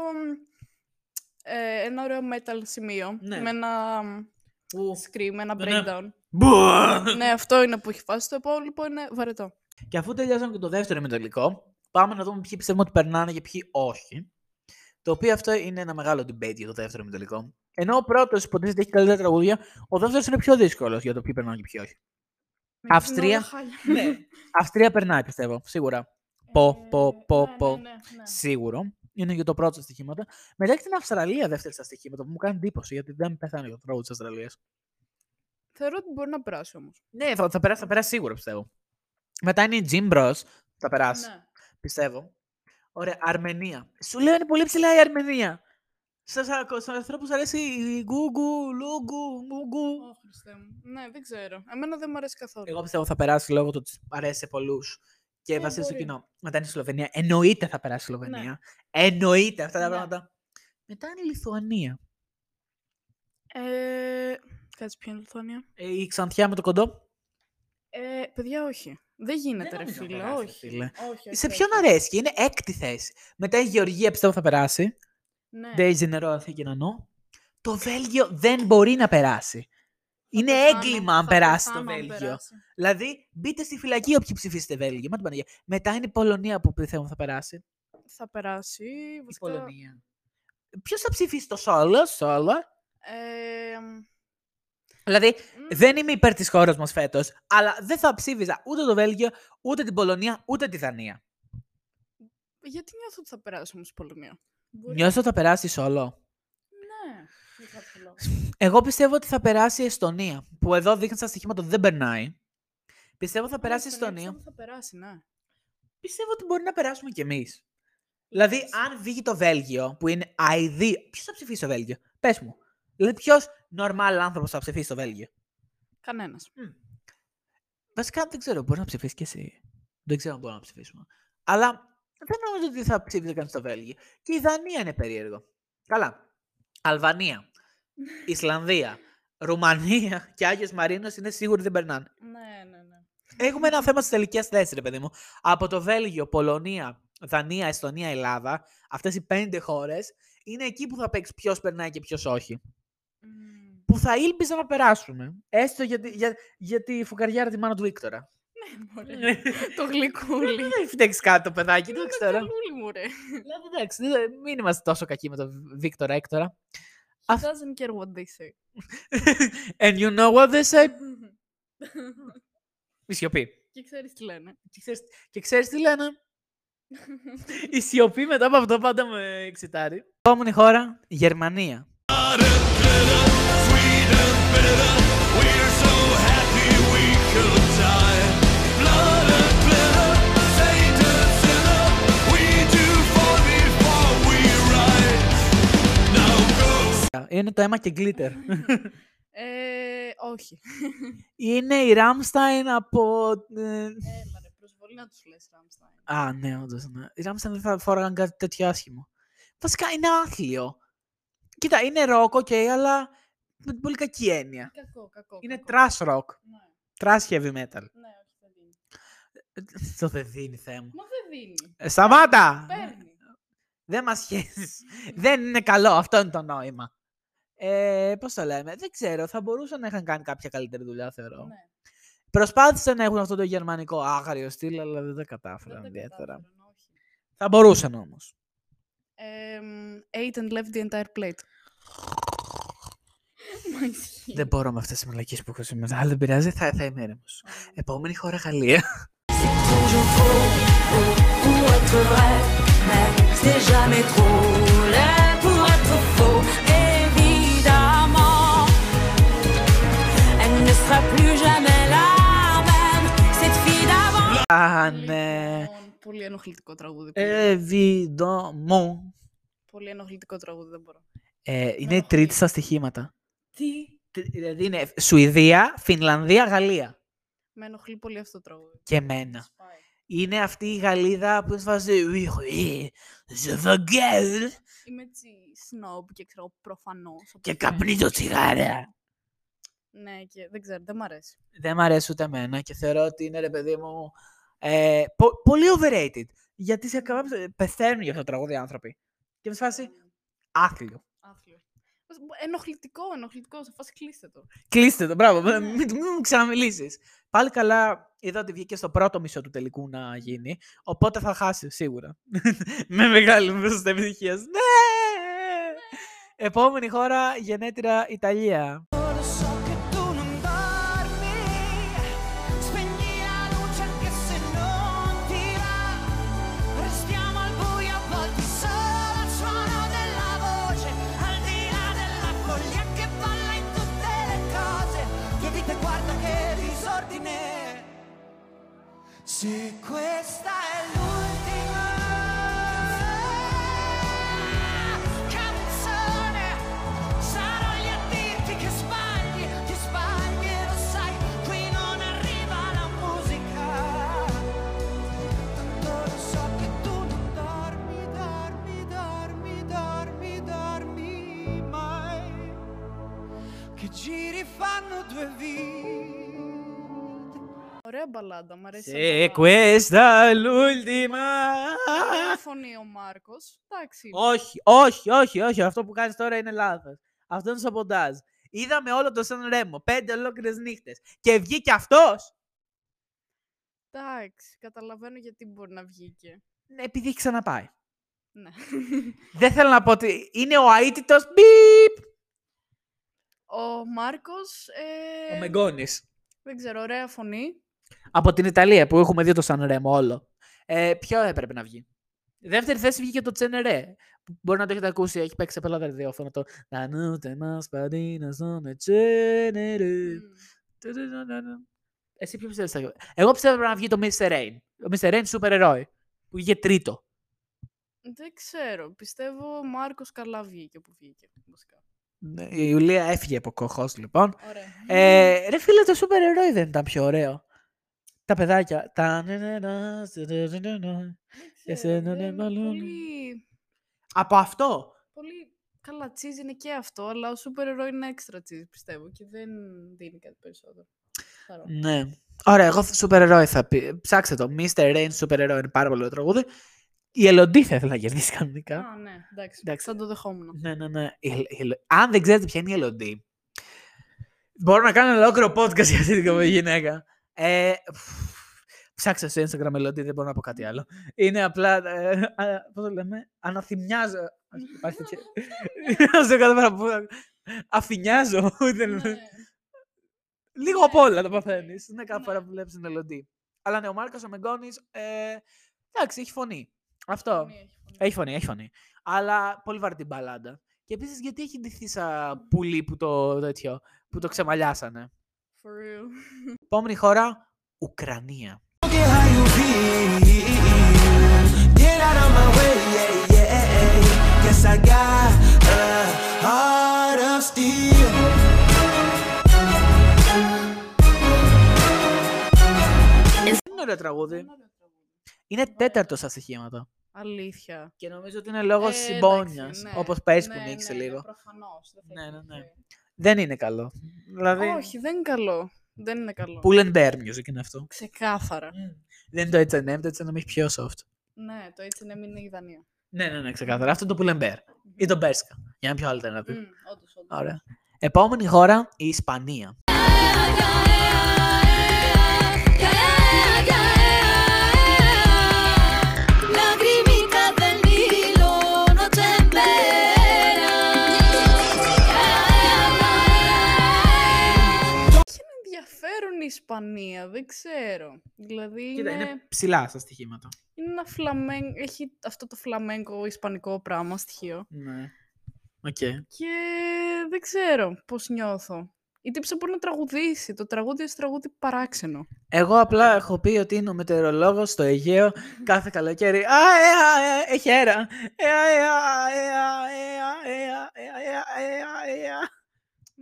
ε, ένα ωραίο metal σημείο. Ναι. Με ένα Που... scream, ένα Ναι, ναι. breakdown. Μπουα! ναι, αυτό είναι που έχει φάσει. Το υπόλοιπο είναι βαρετό. Και αφού τελειώσαμε και το δεύτερο ημιτελικό, πάμε να δούμε ποιοι πιστεύουμε ότι περνάνε και ποιοι όχι. Το οποίο αυτό είναι ένα μεγάλο debate για το δεύτερο ημιτελικό. Ενώ ο πρώτος υποτίθεται έχει καλύτερα τραγούδια, ο δεύτερος είναι πιο δύσκολος για το ποιοι περνάνε και ποιοι όχι. Είναι Αυστρία. όλα χάλια. ναι. Αυστρία περνάει, πιστεύω. Σίγουρα. Πω, πω, Ε, πω, ναι, πω. ναι, ναι, ναι. Σίγουρο. Είναι για το πρώτο στα στοιχήματα. Μετά έχει την Αυστραλία δεύτερη στα στοιχήματα που μου κάνει εντύπωση γιατί δεν πεθάνει για το τραγούδι της Αυστραλίας. Θεωρώ ότι μπορεί να περάσει όμως. Ναι, θα, θα, περάσει, θα περάσει σίγουρα πιστεύω. Μετά είναι η Jim Bros. Θα περάσει. Ναι. Πιστεύω. Ωραία, Αρμενία. Σου λέω είναι πολύ ψηλά η Αρμενία. Στους ανθρώπους αρέσει η γκούγκου, λούγκου, μούγκου. Ω, Χριστέ μου. Ναι, δεν ξέρω. Εμένα δεν μου αρέσει καθόλου. Εγώ πιστεύω θα περάσει λόγω του ότι αρέσει σε πολλούς και Ε, βασίζεται στο μπορεί. κοινό. Μετά είναι η Σλοβενία. Εννοείται θα περάσει η Σλοβενία. Εννοείται αυτά τα Ναι. πράγματα. Μετά είναι η Λιθουανία. Ε, κάτσε ποια είναι η Λιθουανία; Ε, η Ξανθιά με το κοντό. Ε, παιδιά, όχι. Δεν γίνεται, ρε νομίζω να φίλε. περάσει, ρε όχι. φίλε. όχι. όχι, σε όχι. ποιον αρέσει, είναι έκτη θέση. Μετά η Γεωργία πιστεύω θα περάσει. Ναι. Daisy νερό Αθήκη νανό. Το Βέλγιο δεν μπορεί να περάσει. Είναι πεθάνω, έγκλημα αν θα περάσει το πεθάνω αν Βέλγιο. περάσει. Δηλαδή, μπείτε στη φυλακή όποιοι ψηφίσετε Βέλγιο. Μα την Παναγία. Μετά είναι η Πολωνία που πιστεύω θα περάσει. Θα περάσει. Η Βασικά, Πολωνία. Ποιος θα ψηφίσει το Σόλο, Σόλο; ε, Δηλαδή, μ, δεν είμαι υπέρ της χώρας μας φέτος, αλλά δεν θα ψήφιζα ούτε το Βέλγιο, ούτε την Πολωνία, ούτε τη Δανία. γιατί νιώθω ότι θα περάσει όμως η Πολωνία. Μπορεί- Νιώθω ότι θα περάσει η Σόλο. Ναι, για κάποιο λόγο. Εγώ πιστεύω ότι θα περάσει η Εστονία. Που εδώ δείχνει στα στοιχήματα ότι δεν περνάει. Πιστεύω θα περάσει η Α, στον Εστονία. Εύξηνο Θα περάσει, ναι. Πιστεύω ότι μπορεί να περάσουμε κι εμείς. Δηλαδή, αν βγει το Βέλγιο, που είναι αηδή. Ποιος θα ψηφίσει το Βέλγιο, πες μου. Δηλαδή, ποιος normal άνθρωπος θα ψηφίσει το Βέλγιο; Κανένας. Βασικά δεν ξέρω, μπορείς να ψηφίσεις κι εσύ. Δεν ξέρω αν μπορούμε να ψηφίσουμε. Αλλά δεν νομίζω ότι θα ψήφιζε κανείς το Βέλγιο. Και η Δανία είναι περίεργο. Καλά. Αλβανία, Ισλανδία, Ρουμανία και Άγιος Μαρίνος είναι σίγουροι δεν περνάνε. Ναι, ναι, ναι. Έχουμε ένα θέμα στις τελικές θέσεις, ρε παιδί μου. Από το Βέλγιο, Πολωνία, Δανία, Εστονία, Ελλάδα, αυτές οι πέντε χώρες είναι εκεί που θα παίξεις ποιος περνάει και ποιος όχι. Μμμ. Που θα ήλπιζα να περάσουμε. Έστω για, τη- για, για τη φουκαριάρα τη μάνα του Βίκτορα. Μωρέ. Το γλυκούλι. Δεν έχει φταίξει κάτι το παιδάκι, δεν Το ξέρω. καλούλι μου, ρε. Δηλαδή, εντάξει, δεν- μην είμαστε τόσο κακοί με τον Βίκτορα Έκτορα. He Αυ- doesn't care what they say. And you know what they say; Η σιωπή. Και ξέρεις τι λένε. Και ξέρεις, και ξέρεις τι λένε; Η σιωπή μετά από αυτό πάντα με εξητάρει. Επόμενη χώρα, Γερμανία. Sweden better. We're so happy we could die. Go. Είναι το αίμα και glitter. Ε, όχι. Είναι η Ramstein από... ε, Έλα ρε, προσβολή να τους λες Rammstein. Α, ναι, όντως, ναι. Οι Ramstein δεν θα φόραγαν κάτι τέτοιο άσχημο. Βασικά είναι άθλιο. Κοίτα, είναι rock, ok, αλλά με την πολύ κακή έννοια. Κακό, κακό. Είναι κακό. trash rock. Ναι, Trash heavy metal. ναι, όχι, δεν δίνει. Το δεν δίνει θέμα. Μα δεν δίνει. Ε, Σταμάτα! Παίρνει. Δεν μας σχέσεις. δεν είναι καλό. Αυτό είναι το νόημα. Ε, πώς το λέμε. Δεν ξέρω. Θα μπορούσαν να είχαν κάνει κάποια καλύτερη δουλειά, θεωρώ. Ναι. Προσπάθησαν να έχουν αυτό το γερμανικό άγριο στυλ, αλλά δεν τα κατάφεραν Δεν τα ιδιαίτερα. κατάφεραν, όχι. Θα μπορούσαν όμως. Εμ, ate and left the entire plate. Μα ισχύει. Δεν μπορώ με αυτές τις μαλακίες που έχω σήμερα. Αλλά δεν πειράζει, θα, θα είμαι ήρεμο. Επόμενη χώρα Γαλλία. toujours faux pour être vrai, mais c'est jamais trop elle ne sera plus jamais la même, cette fille d'avant. Α, ναι. Λοιπόν, Πολύ ενοχλητικό τραγούδι. Ε, Εβιδομό. Πολύ ενοχλητικό τραγούδι, δεν μπορώ. Ε, είναι η τρίτη στα στοιχήματα. Τι; Τρι- Δηλαδή είναι Σουηδία, Φινλανδία, Γαλλία. Με ενοχλεί πολύ αυτό το τραγούδι. Και εμένα. Σπάει. Είναι αυτή η Γαλλίδα που είναι σε φάση «Oui, oui, je veux gueule» Είμαι έτσι snob και ξέρω προφανώς. και καπνίζω τσιγάρα. Ναι, και δεν ξέρω, δεν μ' αρέσει. Δεν μ' αρέσει ούτε εμένα και θεωρώ ότι είναι ρε παιδί μου ε, πο- πολύ overrated. Γιατί σε κάποια πεθαίνουν για αυτό το τραγούδι οι άνθρωποι. Και με φάση άθλιο. Άθλιο. Ενοχλητικό, ενοχλητικό. Σε φάση κλείστε το. Κλείστε το, μπράβο. Μην, μην, μην μου ξαναμιλήσεις. Πάλι καλά, είδα ότι βγήκε στο πρώτο μισό του τελικού να γίνει. Οπότε θα χάσει σίγουρα. Με μεγάλη ποσοστό επιτυχίας. Ναι! Επόμενη χώρα, γενέτειρα Ιταλία. Se questa è l'ultima canzone, sarò lì a dirti che sbagli, ti sbagli lo sai, qui non arriva la musica. Tanto lo so che tu non dormi, dormi, dormi, dormi, dormi mai. Che giri fanno due vite. Ωραία μπαλάντα, μ' αρέσει. Σε σαν μπαλάντα. questa l'ultima. Ωραία φωνή ο Μάρκος. Εντάξει. όχι, όχι, όχι, όχι. Αυτό που κάνεις τώρα είναι λάθος. Αυτό είναι σαμποντάζ. Είδαμε όλο το Σαν Ρέμο, πέντε ολόκληρες νύχτες. Και βγήκε αυτός. Εντάξει, καταλαβαίνω γιατί μπορεί να βγήκε. Ναι, επειδή έχει ξαναπάει. Ναι. Δεν θέλω να πω ότι είναι ο αίτητος μπιπ. Ο Μάρκος. Ε, Ο Μεγκόνης. Δεν ξέρω, ωραία φωνή. Από την Ιταλία που έχουμε δει το Σαν Ρέμο όλο. Ε, ποιο έπρεπε να βγει; Δεύτερη θέση βγήκε το Τσενερέ. που Μπορεί να το έχετε ακούσει, έχει παίξει σε πολλά ραδιόφωνα το «La notte más padina sono Cenere». Μμ. Εσύ ποιο πιστεύεις θα βγει; Εγώ πιστεύω να βγει το Mr. Rain. Ο Mr. Rain σούπερ ερόι. Που βγήκε τρίτο. Δεν ξέρω. Πιστεύω ο Μάρκος καλά βγήκε που βγήκε. Βασικά. Ναι, Η Ιουλία έφυγε από κοχός λοιπόν. Ωραία. Ε, ρε φίλε, το σούπερ ερόι δεν ήταν πιο ωραίο. Τα παιδάκια. Τα... Δεν και ξέρω, σένα, ναι, δεν- μάλλον. Πολύ, Από αυτό; πολύ καλά τσίζ είναι και αυτό, αλλά ο σούπερ ερώ είναι έξτρα τσίζ, πιστεύω, και δεν δίνει κάτι περισσότερο. Χαρώ. Ναι. Ωραία, εγώ σούπερ ερόι θα πει. Ψάξτε το. Mr. Rain σούπερ ερόι είναι πάρα πολύ ωραίο τραγούδι. Η Ελοντή θα ήθελα να κερδίσει κανονικά. Α, ναι, εντάξει, Εντάξει. θα το δεχόμουν. Ναι, ναι, ναι. Η Ελ- η Ελ- Αν δεν ξέρετε ποια είναι η Ελοντή, μπορώ να κάνω ένα ολόκληρο podcast για αυτή την γυναίκα. Ε, φ, ψάξτε στο Instagram Ελοντή, δεν μπορώ να πω κάτι άλλο. Είναι απλά. Ε, α, πώς το λέμε, αναθυμιάζω. Ας- Υπάρχει τέτοια. Ας το κάνω πέρα που- Αφηνιάζω. δεν- Ναι. Λίγο απ' όλα το παθαίνεις. Είναι κάθε φορά που βλέπεις την Ελοντή. Αλλά ναι, ο Μάρκος ο Μεγκόνης. Ε, εντάξει, έχει φωνή. Αυτό. Φωνή έχει, φωνή. Έχει φωνή, έχει φωνή. Αλλά πολύ βαρετή μπαλάντα. Και επίσης γιατί έχει ντυθεί σαν πουλί που το, τέτοιο, που το ξεμαλιάσανε; For real. Επόμενη χώρα, Ουκρανία. Get how you feel. Get out of my way, yeah, yeah. Guess I got a heart of steel. Είναι ωραίο τραγούδι. Είναι τέταρτο στα στοιχήματα. Αλήθεια. Και νομίζω ότι είναι λόγω Ε, συμπόνιας. εντάξει, ναι. Όπως πες που Ναι, νίκησε ναι, ναι, λίγο. προφανώς, δεν θα Ναι, είχε ναι, ναι. Τυχαίο. Δεν είναι καλό. Δηλαδή. Όχι, δεν είναι καλό. Δεν είναι καλό. Pull and bear music είναι αυτό. Ξεκάθαρα. Δεν είναι το H&M, το H&M έχει πιο soft. Ναι, το έτσι είναι είναι η Δανία. Ναι, ναι, ναι, ξεκάθαρα. Αυτό είναι το Pull and bear. Ή το Berska. Για να πιο alternative. Μμμ, Όντως, όντως. Ωραία. Επόμενη χώρα, η Ισπανία. Ισπανία, δεν ξέρω. Δηλαδή Κοίτα, είναι, είναι ψηλά στα στοιχήματα. είναι ένα φλαμέν... έχει αυτό το φλαμέγκο ισπανικό πράγμα στοιχείο. Ναι. Οκ. Και δεν ξέρω πώς νιώθω. Η τύπισσα μπορεί να τραγουδήσει. Το τραγούδι είναι τραγούδι παράξενο. Εγώ απλά έχω πει ότι είναι ο μετεωρολόγος στο Αιγαίο κάθε καλοκαίρι. Α, ε, α, ε, έχει αέρα. Ε, α, ε, α, ε, α, ε, α, ε, α, ε, α, ε, α, ε, α, ε, α.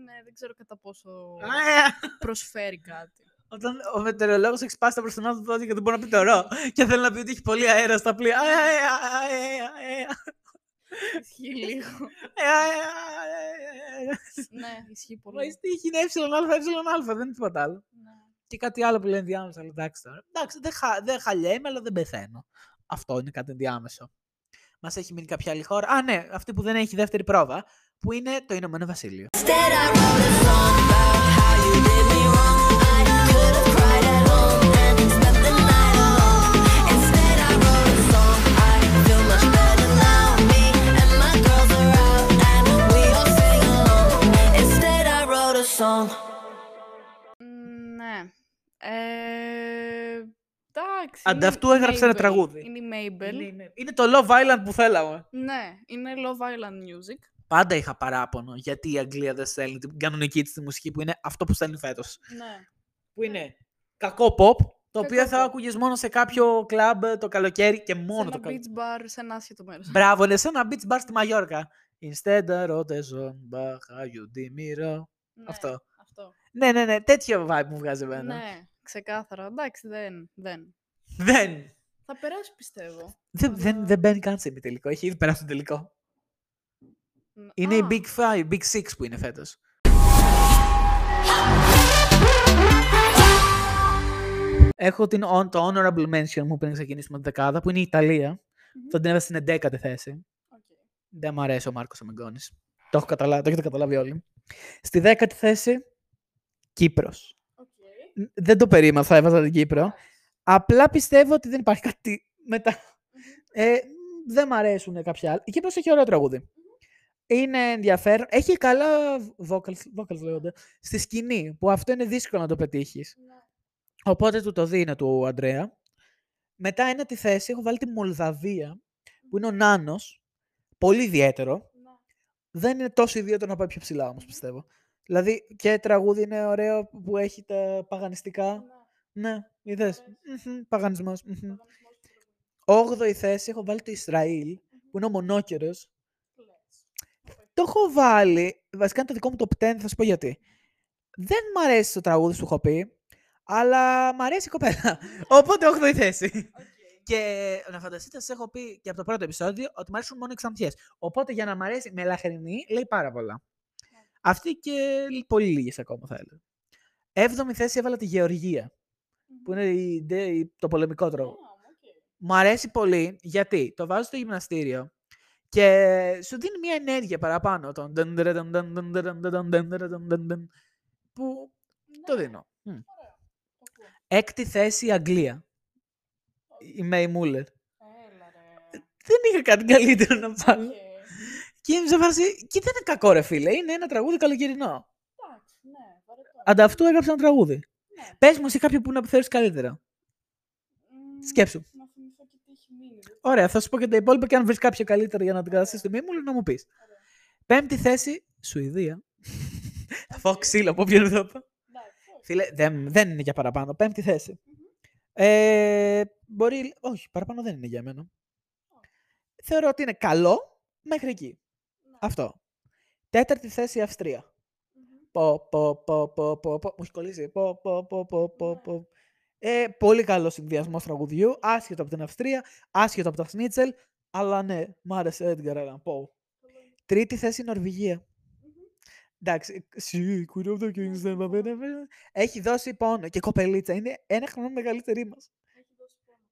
Ναι, δεν ξέρω κατά πόσο Α, ε, α. προσφέρει κάτι. Όταν ο μετεωρολόγος έχει σπάσει τα μπροστινά του δόντια και δεν μπορεί να πει το ρο και θέλει να πει ότι έχει πολύ αέρα στα πλοία. Α, ε, α, ε, α, ε, α, Ισχύει λίγο. ε, α, ε, α, ε, ε. ναι, ισχύει Μα η πολύ. στίχη είναι εα, εα, δεν είναι τίποτα άλλο. Ναι. Και κάτι άλλο που λέει ενδιάμεσα, αλλά εντάξει τώρα. Εντάξει, δεν, χα, δεν χαλιέμαι, αλλά δεν πεθαίνω. Αυτό είναι κάτι ενδιάμεσο. Μας έχει μείνει κάποια άλλη χώρα. Α, ναι, αυτή που δεν έχει δεύτερη πρόβα, που είναι το Ηνωμένο Βασίλειο. Ναι. Ε, εντάξει. Ανταυτού είναι η έγραψε ένα Mabel. τραγούδι. Είναι η Mabel. Είναι, είναι- είναι το Love Island που θέλαμε. Ναι, είναι Love Island Music. Πάντα είχα παράπονο γιατί η Αγγλία δεν στέλνει την κανονική της τη μουσική που είναι αυτό που στέλνει φέτος. Ναι. Που είναι κακό pop, το οποίο Κακό θα pop. ακούγες μόνο σε κάποιο κλαμπ το καλοκαίρι και μόνο σε το ένα καλοκαίρι. beach bar σε ένα άσχετο μέρος. Μπράβο, είναι σε ένα beach bar στη Μαγιόρκα. Instead, I wrote a song about how you did me wrong. Ναι, Αυτό. αυτό. Ναι, ναι, ναι, τέτοιο vibe μου βγάζει εμένα. Ναι, ξεκάθαρα. Εντάξει, δεν. δεν. Δεν. Θα περάσει πιστεύω. Δεν, δεν, δεν μπαίνει καν σε τελικό. Έχει ήδη περάσει το τελικό. Ν- Είναι η Α, Big Five, Big Six που είναι φέτος. Έχω την, on- το honorable mention μου πριν ξεκινήσουμε τη δεκάδα, που είναι η Ιταλία. Θα την έβαζα στην 11η θέση. οκ. Δεν μου αρέσει ο Marco Mengoni. Το, έχω καταλάβει, το έχετε καταλάβει όλοι. Στη 10η θέση, Κύπρος. Οκ. Ν- Δεν το περίμενα, θα έβαζα την Κύπρο. Απλά πιστεύω ότι δεν υπάρχει κάτι μετά. Ε, δεν μ' αρέσουν κάποια άλλα. Η Κύπρος έχει ωραίο τραγούδι. Είναι ενδιαφέρον. Έχει καλά vocals, vocals λέγονται, στη σκηνή, που αυτό είναι δύσκολο να το πετύχεις. Οπότε του το δίνω του Αντρέα. Μετά ένατη θέση έχω βάλει τη Μολδαβία, που είναι ο Νάνος. Πολύ ιδιαίτερο. Δεν είναι τόσο ιδιαίτερο να πάει πιο ψηλά όμως, πιστεύω. Δηλαδή και τραγούδι είναι ωραίο που έχει τα παγανιστικά. Ναι, είδες. Μμμ, Παγανισμός. μμμ. Όγδοη θέση έχω βάλει το Ισραήλ, που είναι ο μονόκερος. Το έχω βάλει, βασικά είναι το δικό μου top 10, θα σου πω γιατί. Δεν μ' αρέσει το τραγούδι σου έχω πει, αλλά μ' αρέσει η κοπέλα. Οπότε 8η θέση. Και να φανταστείτε, σα έχω πει και από το πρώτο επεισόδιο ότι μου αρέσουν μόνο οι ξανθιές. Οπότε για να μ' αρέσει με λαχρινή, λέει πάρα πολλά. Αυτή και πολύ λίγες ακόμα θα έλεγα. Έβδομη θέση έβαλα τη Γεωργία, που είναι η- ντε- η- το πολεμικό τρόπο. Μου αρέσει πολύ γιατί το βάζω στο γυμναστήριο και σου δίνει μια ενέργεια παραπάνω. τον ντεν ντερε ντεν ντεν ντεν ντερε ντεν ντεν ντερε ντεν ντεν ντεν, Που το δίνω. Μμ. Έκτη θέση η Αγγλία. Η Mae Muller. Έλα ρε. Δεν είχα κάτι καλύτερο να βάλω. Οκ. Και είμαι σε φάση, και δεν είναι κακό ρε φίλε, είναι ένα τραγούδι καλοκαιρινό. Εντάξει, ναι, βαρετό. Ανταυτού έγραψα ένα τραγούδι. Ναι. Πες μου εσύ κάποιο που να θεωρείς καλύτερα. Μμ, Σκέψου. Να θυμηθώ και τι έχει μείνει. δεν- Ωραία, θα σου πω και τα υπόλοιπα και αν βρεις κάποιο καλύτερο για να την καταστήσεις στη Μέι Μούλερ να μου πεις. Πέμπτη θέση, Σουηδία. Θα φάω ξύλο από όποιον εδώ πω. Εντάξει, όχι. Φίλε, δεν, δεν είναι για παραπάνω. Πέμπτη θέση. Ε, μπορεί. Όχι, παραπάνω δεν είναι για μένα. Θεωρώ ότι είναι καλό μέχρι εκεί. Αυτό. Τέταρτη θέση η Αυστρία. Πο, πο, πο, πο, πο, πο. Μου έχει κολλήσει. Πο, πο, πο, πο, πο, πο. Ε, πολύ καλός συνδυασμός τραγουδιού. Άσχετο από την Αυστρία, άσχετο από τα Σνίτσελ. Αλλά ναι, μ' άρεσε Edgar Allan Poe. Τρίτη θέση η Νορβηγία. Εντάξει, Secret of the Kings, δεν θα πέντε, πέντε. Έχει δώσει πόνο και κοπελίτσα. Είναι ένα χρόνο μεγαλύτερη μας.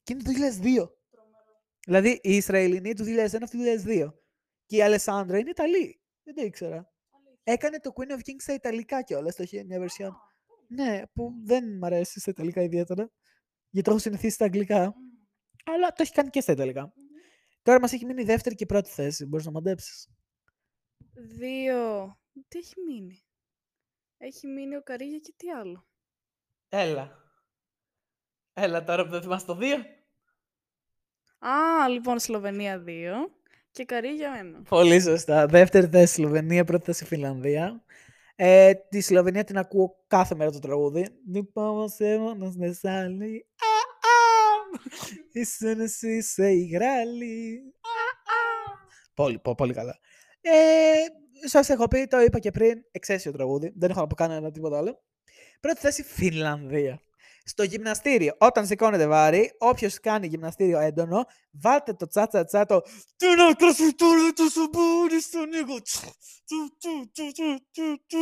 Και είναι το 2002. Δηλαδή η Ισραηλινή του 2001, αυτή του 2002. Και η Αλεσάνδρα είναι Ιταλή. Δεν το ήξερα. Έκανε το Queen of Kings στα Ιταλικά κιόλας, το είχε μια version. Ναι, που δεν μ' αρέσει στα Ιταλικά ιδιαίτερα. Γιατί το έχω συνηθίσει στα Αγγλικά. Αλλά το έχει κάνει και στα Ιταλικά. Τώρα μας έχει μείνει η δεύτερη και η πρώτη θέση. Μπορείς να μαντέψεις. Δύο. Τι έχει μείνει; Έχει μείνει ο Καρύγια και τι άλλο; Έλα. Έλα τώρα που δεν θυμάσαι το 2. Α, λοιπόν, Σλοβενία 2 και καρύ για μένα. Πολύ σωστά. Δεύτερη θέση Σλοβενία, πρώτη θέση Φιλανδία. Ε, τη Σλοβενία την ακούω κάθε μέρα το τραγούδι. Δεν πάω σε μόνος με σ' άλλη. Α, α, Ήσουν εσύ είσαι η γράλη. Α, α. Πολύ, πο- πολύ καλά. Ε, Σας έχω πει, το είπα και πριν, εξαίσιο τραγούδι. Δεν έχω να πω κανένα τίποτα άλλο. Πρώτη θέση Φινλανδία. Στο γυμναστήριο, όταν σηκώνετε βάρη, όποιος κάνει γυμναστήριο έντονο, βάλτε το τσάτσα τσά το Την άκρα σου τώρα το σαμπόνι στον ego. Τσου, τσου, τσου, τσου, τσου, τσου, τσου.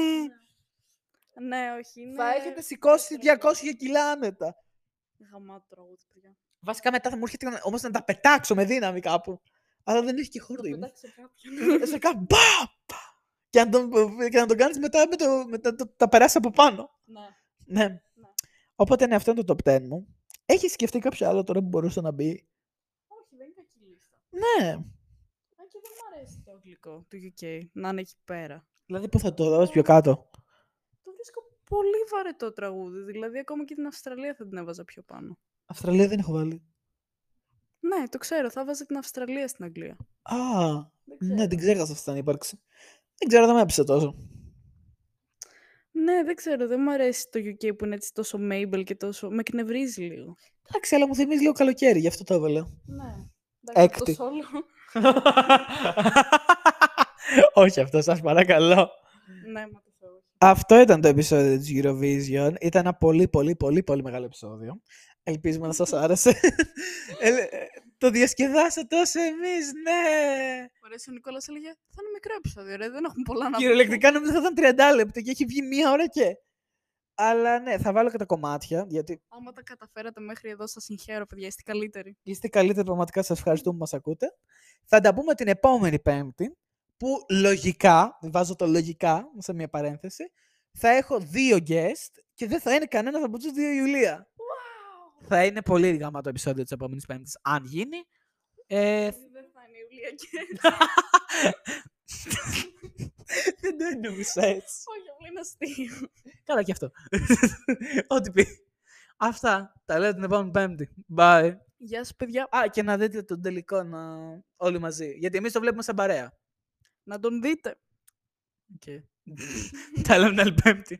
Ναι, όχι, είναι... Θα έχετε σηκώσει 200 κιλά άνετα. Γαμάτο τραγούδι, παιδιά. Βασικά μετά θα μου έρχεται όμως να τα πετάξω με δύναμη κάπου. Αλλά δεν έχει και χώρο. Το είναι. πετάξει σε κάποιον. Σε κάνω μπα, μπα. Και να τον, και να τον κάνεις μετά με το, με το, το- τα περάσει από πάνω. ναι. Ναι. Οπότε ναι, αυτό είναι το top 10 μου. Έχει σκεφτεί κάποιο άλλο τώρα που μπορούσε να μπει; Όχι, δεν είναι κακή λίστα. Ναι. Α, και δεν μου αρέσει το αγγλικό του UK, να είναι εκεί πέρα. Δηλαδή πού θα το δώσεις πιο κάτω; Το βρίσκω πολύ βαρετό τραγούδι, δηλαδή ακόμα και την Αυστραλία θα την έβαζα πιο πάνω. Αυστραλία δεν έχω βάλει. Ναι, το ξέρω, θα βάζα την Αυστραλία στην Αγγλία. Α, Δεν ναι, την ξέρω. ξέχασα αυτή την ύπαρξη. Δεν ξέρω, δεν με έπεισε τόσο. Ναι, δεν ξέρω, δεν μου αρέσει το UK που είναι έτσι τόσο Mabel και τόσο... Με εκνευρίζει λίγο. Εντάξει, αλλά μου θυμίζει λίγο καλοκαίρι, γι' αυτό το έβαλα. Ναι. Έκτη. Το solo. Όχι αυτό, σας παρακαλώ. ναι, μα το Θεό. Αυτό ήταν το επεισόδιο της Eurovision. Ήταν ένα πολύ, πολύ, πολύ, πολύ μεγάλο επεισόδιο. Ελπίζουμε να σας άρεσε. Ε, ε, το διασκεδάσατε όσο εμείς, ναι! Μου αρέσει ο Νικόλας έλεγε, θα είναι μικρό επεισόδιο, ρε, δεν έχουμε πολλά να πούμε. Κυριολεκτικά νομίζω θα ήταν 30 λεπτά και έχει βγει μία ώρα και. Αλλά ναι, θα βάλω και τα κομμάτια, γιατί Άμα τα καταφέρατε μέχρι εδώ, σας συγχαίρω, παιδιά, είστε καλύτεροι. είστε καλύτεροι πραγματικά, σας ευχαριστούμε που μας ακούτε. Θα τα πούμε την επόμενη Πέμπτη, που λογικά, βάζω το λογικά σε μια παρένθεση, θα έχω δύο guest και δεν θα είναι κανένας από τους δύο Ιουλία. Θα είναι πολύ γάμα το επεισόδιο της επόμενης Πέμπτης, αν γίνει. Ε, Δεν θα είναι η Ιουλία και δεν το εννοούσα έτσι. Όχι, απλά είναι αστείο. Καλά και αυτό. Ό,τι πει. Αυτά. Τα λέω την επόμενη Πέμπτη. Bye. Γεια σας, παιδιά. Α, και να δείτε τον τελικό να... όλοι μαζί. Γιατί εμείς το βλέπουμε σαν παρέα. Να τον δείτε. Okay. Τα λέμε την άλλη Πέμπτη.